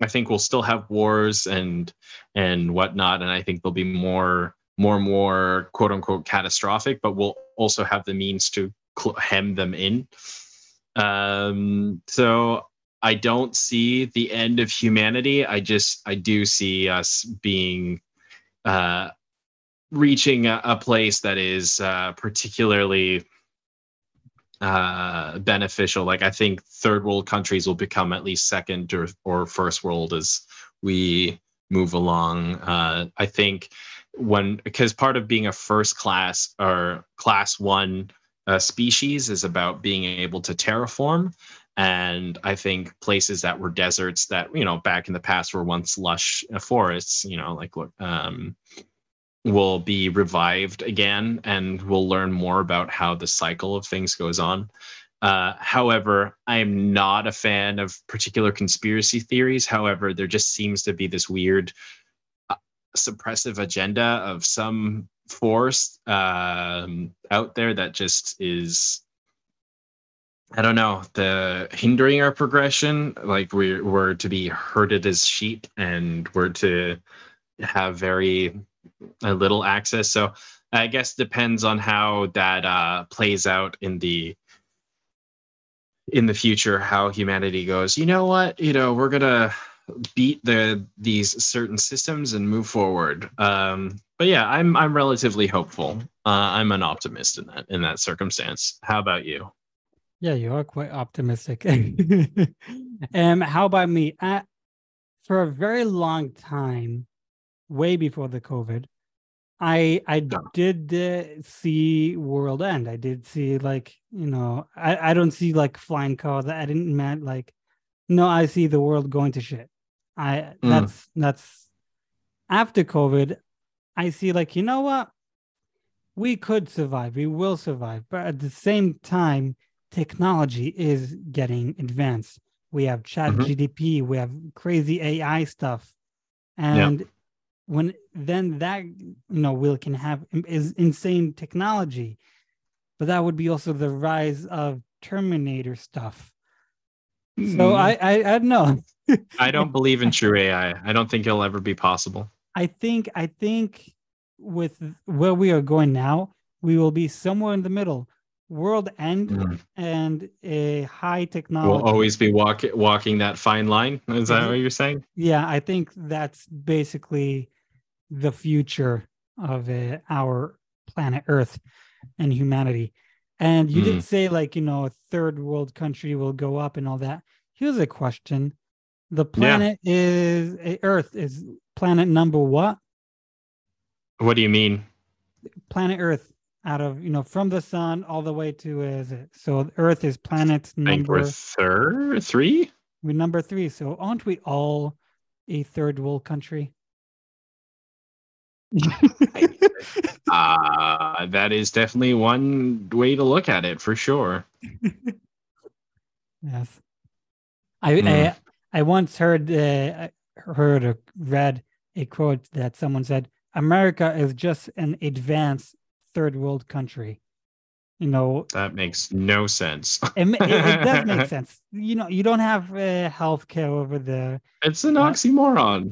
Speaker 2: I think we'll still have wars and and whatnot, and I think there'll be more more and more quote unquote catastrophic, but we'll also have the means to cl- hem them in. Um, so I don't see the end of humanity. I just I do see us being uh, reaching a, a place that is uh, particularly uh, beneficial. Like I think third world countries will become at least second or, or first world as we move along. Uh, I think when because part of being a first class or class one uh, species is about being able to terraform. And I think places that were deserts that you know back in the past were once lush forests, you know, like um, will be revived again and we'll learn more about how the cycle of things goes on. Uh, however, I am not a fan of particular conspiracy theories. However, there just seems to be this weird uh, suppressive agenda of some force um, out there that just is I don't know, the hindering our progression. Like we we're to be herded as sheep and we're to have very a little access. So I guess depends on how that uh, plays out in the in the future, how humanity goes. You know what? You know we're gonna beat the these certain systems and move forward. Um, but yeah, I'm I'm relatively hopeful. Uh, I'm an optimist in that in that circumstance. How about you?
Speaker 1: Yeah, you are quite optimistic. um, how about me? Uh, for a very long time, way before the COVID, I I did uh, see World End. I did see like you know I I don't see like flying cars. I didn't meant like no. I see the world going to shit. I mm. that's that's after COVID. I see like you know what we could survive. We will survive, but at the same time, technology is getting advanced. We have Chat mm-hmm. GPT. We have crazy AI stuff, and. Yep when then that you know will can have is insane technology. But that would be also the rise of terminator stuff. Mm. so hmm. I, I i don't know.
Speaker 2: I don't believe in true ai i. Don't think it'll ever be possible.
Speaker 1: I think i think with where we are going now we will be somewhere in the middle world end mm. and a high technology.
Speaker 2: will always be walk, walking that fine line. Is that what you're saying?
Speaker 1: Yeah i think that's basically the future of uh, our planet Earth and humanity. And you mm. did say, like, you know, a third world country will go up and all that. Here's a question The planet yeah. is uh, Earth is planet number what?
Speaker 2: What do you mean?
Speaker 1: Planet Earth out of you know from the sun all the way to is it so earth is planet number
Speaker 2: third three
Speaker 1: we're number three so aren't we all a third world country
Speaker 2: uh, that is definitely one way to look at it for sure.
Speaker 1: yes, I, mm. I I once heard uh, heard or read a quote that someone said, "America is just an advanced third world country." you know
Speaker 2: that makes no sense
Speaker 1: it, it, it, does make sense you know you don't have uh, health care over there
Speaker 2: it's an oxymoron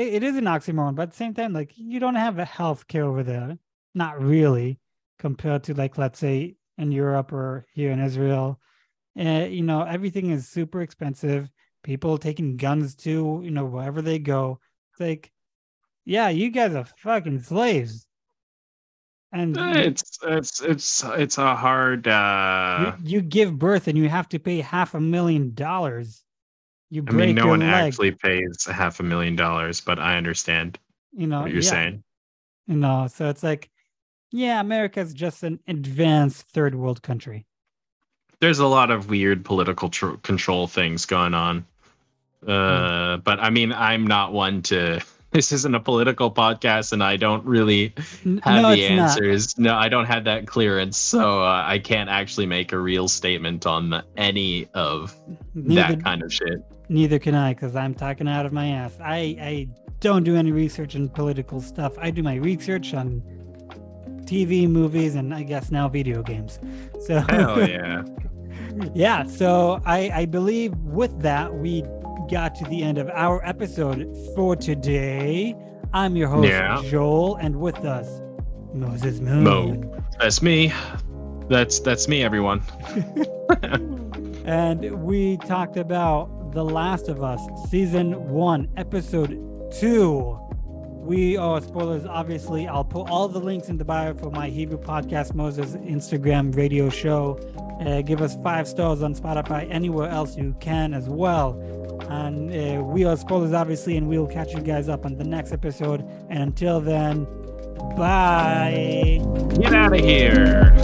Speaker 1: it, it is an oxymoron but at the same time like you don't have a health care over there. Not really compared to like let's say in europe or here in israel. Uh, you know everything is super expensive. People taking guns to you know wherever they go. It's like yeah you guys are fucking slaves. And
Speaker 2: it's it's it's it's a hard
Speaker 1: uh you, you, give birth and you have to pay half a million dollars
Speaker 2: you break I mean no one leg. actually pays half a million dollars but i understand
Speaker 1: you know
Speaker 2: what you're yeah. saying
Speaker 1: you know so it's like yeah america's just an advanced third world country
Speaker 2: there's a lot of weird political tr- control things going on uh mm. but i mean i'm not one to this isn't a political podcast and I don't really have no, the answers. Not. No, I don't have that clearance, so uh, I can't actually make a real statement on the, any of neither, that kind of shit.
Speaker 1: Neither can I, because I'm talking out of my ass. I I don't do any research in political stuff. I do my research on TV, movies, and I guess now video games. So
Speaker 2: hell yeah.
Speaker 1: yeah, so I I believe with that we got to the end of our episode for today. I'm your host, yeah. Joel, and with us, Moses Moon.
Speaker 2: Mo. That's me. That's that's me, everyone.
Speaker 1: and we talked about The Last of Us, season one, episode two. We are spoilers. Obviously, I'll put all the links in the bio for my Hebrew podcast, Moses Instagram radio show. Uh, give us five stars on Spotify, anywhere else you can as well. And uh, we are spoilers, obviously, and we'll catch you guys up on the next episode. And until then, bye.
Speaker 2: Get out of here.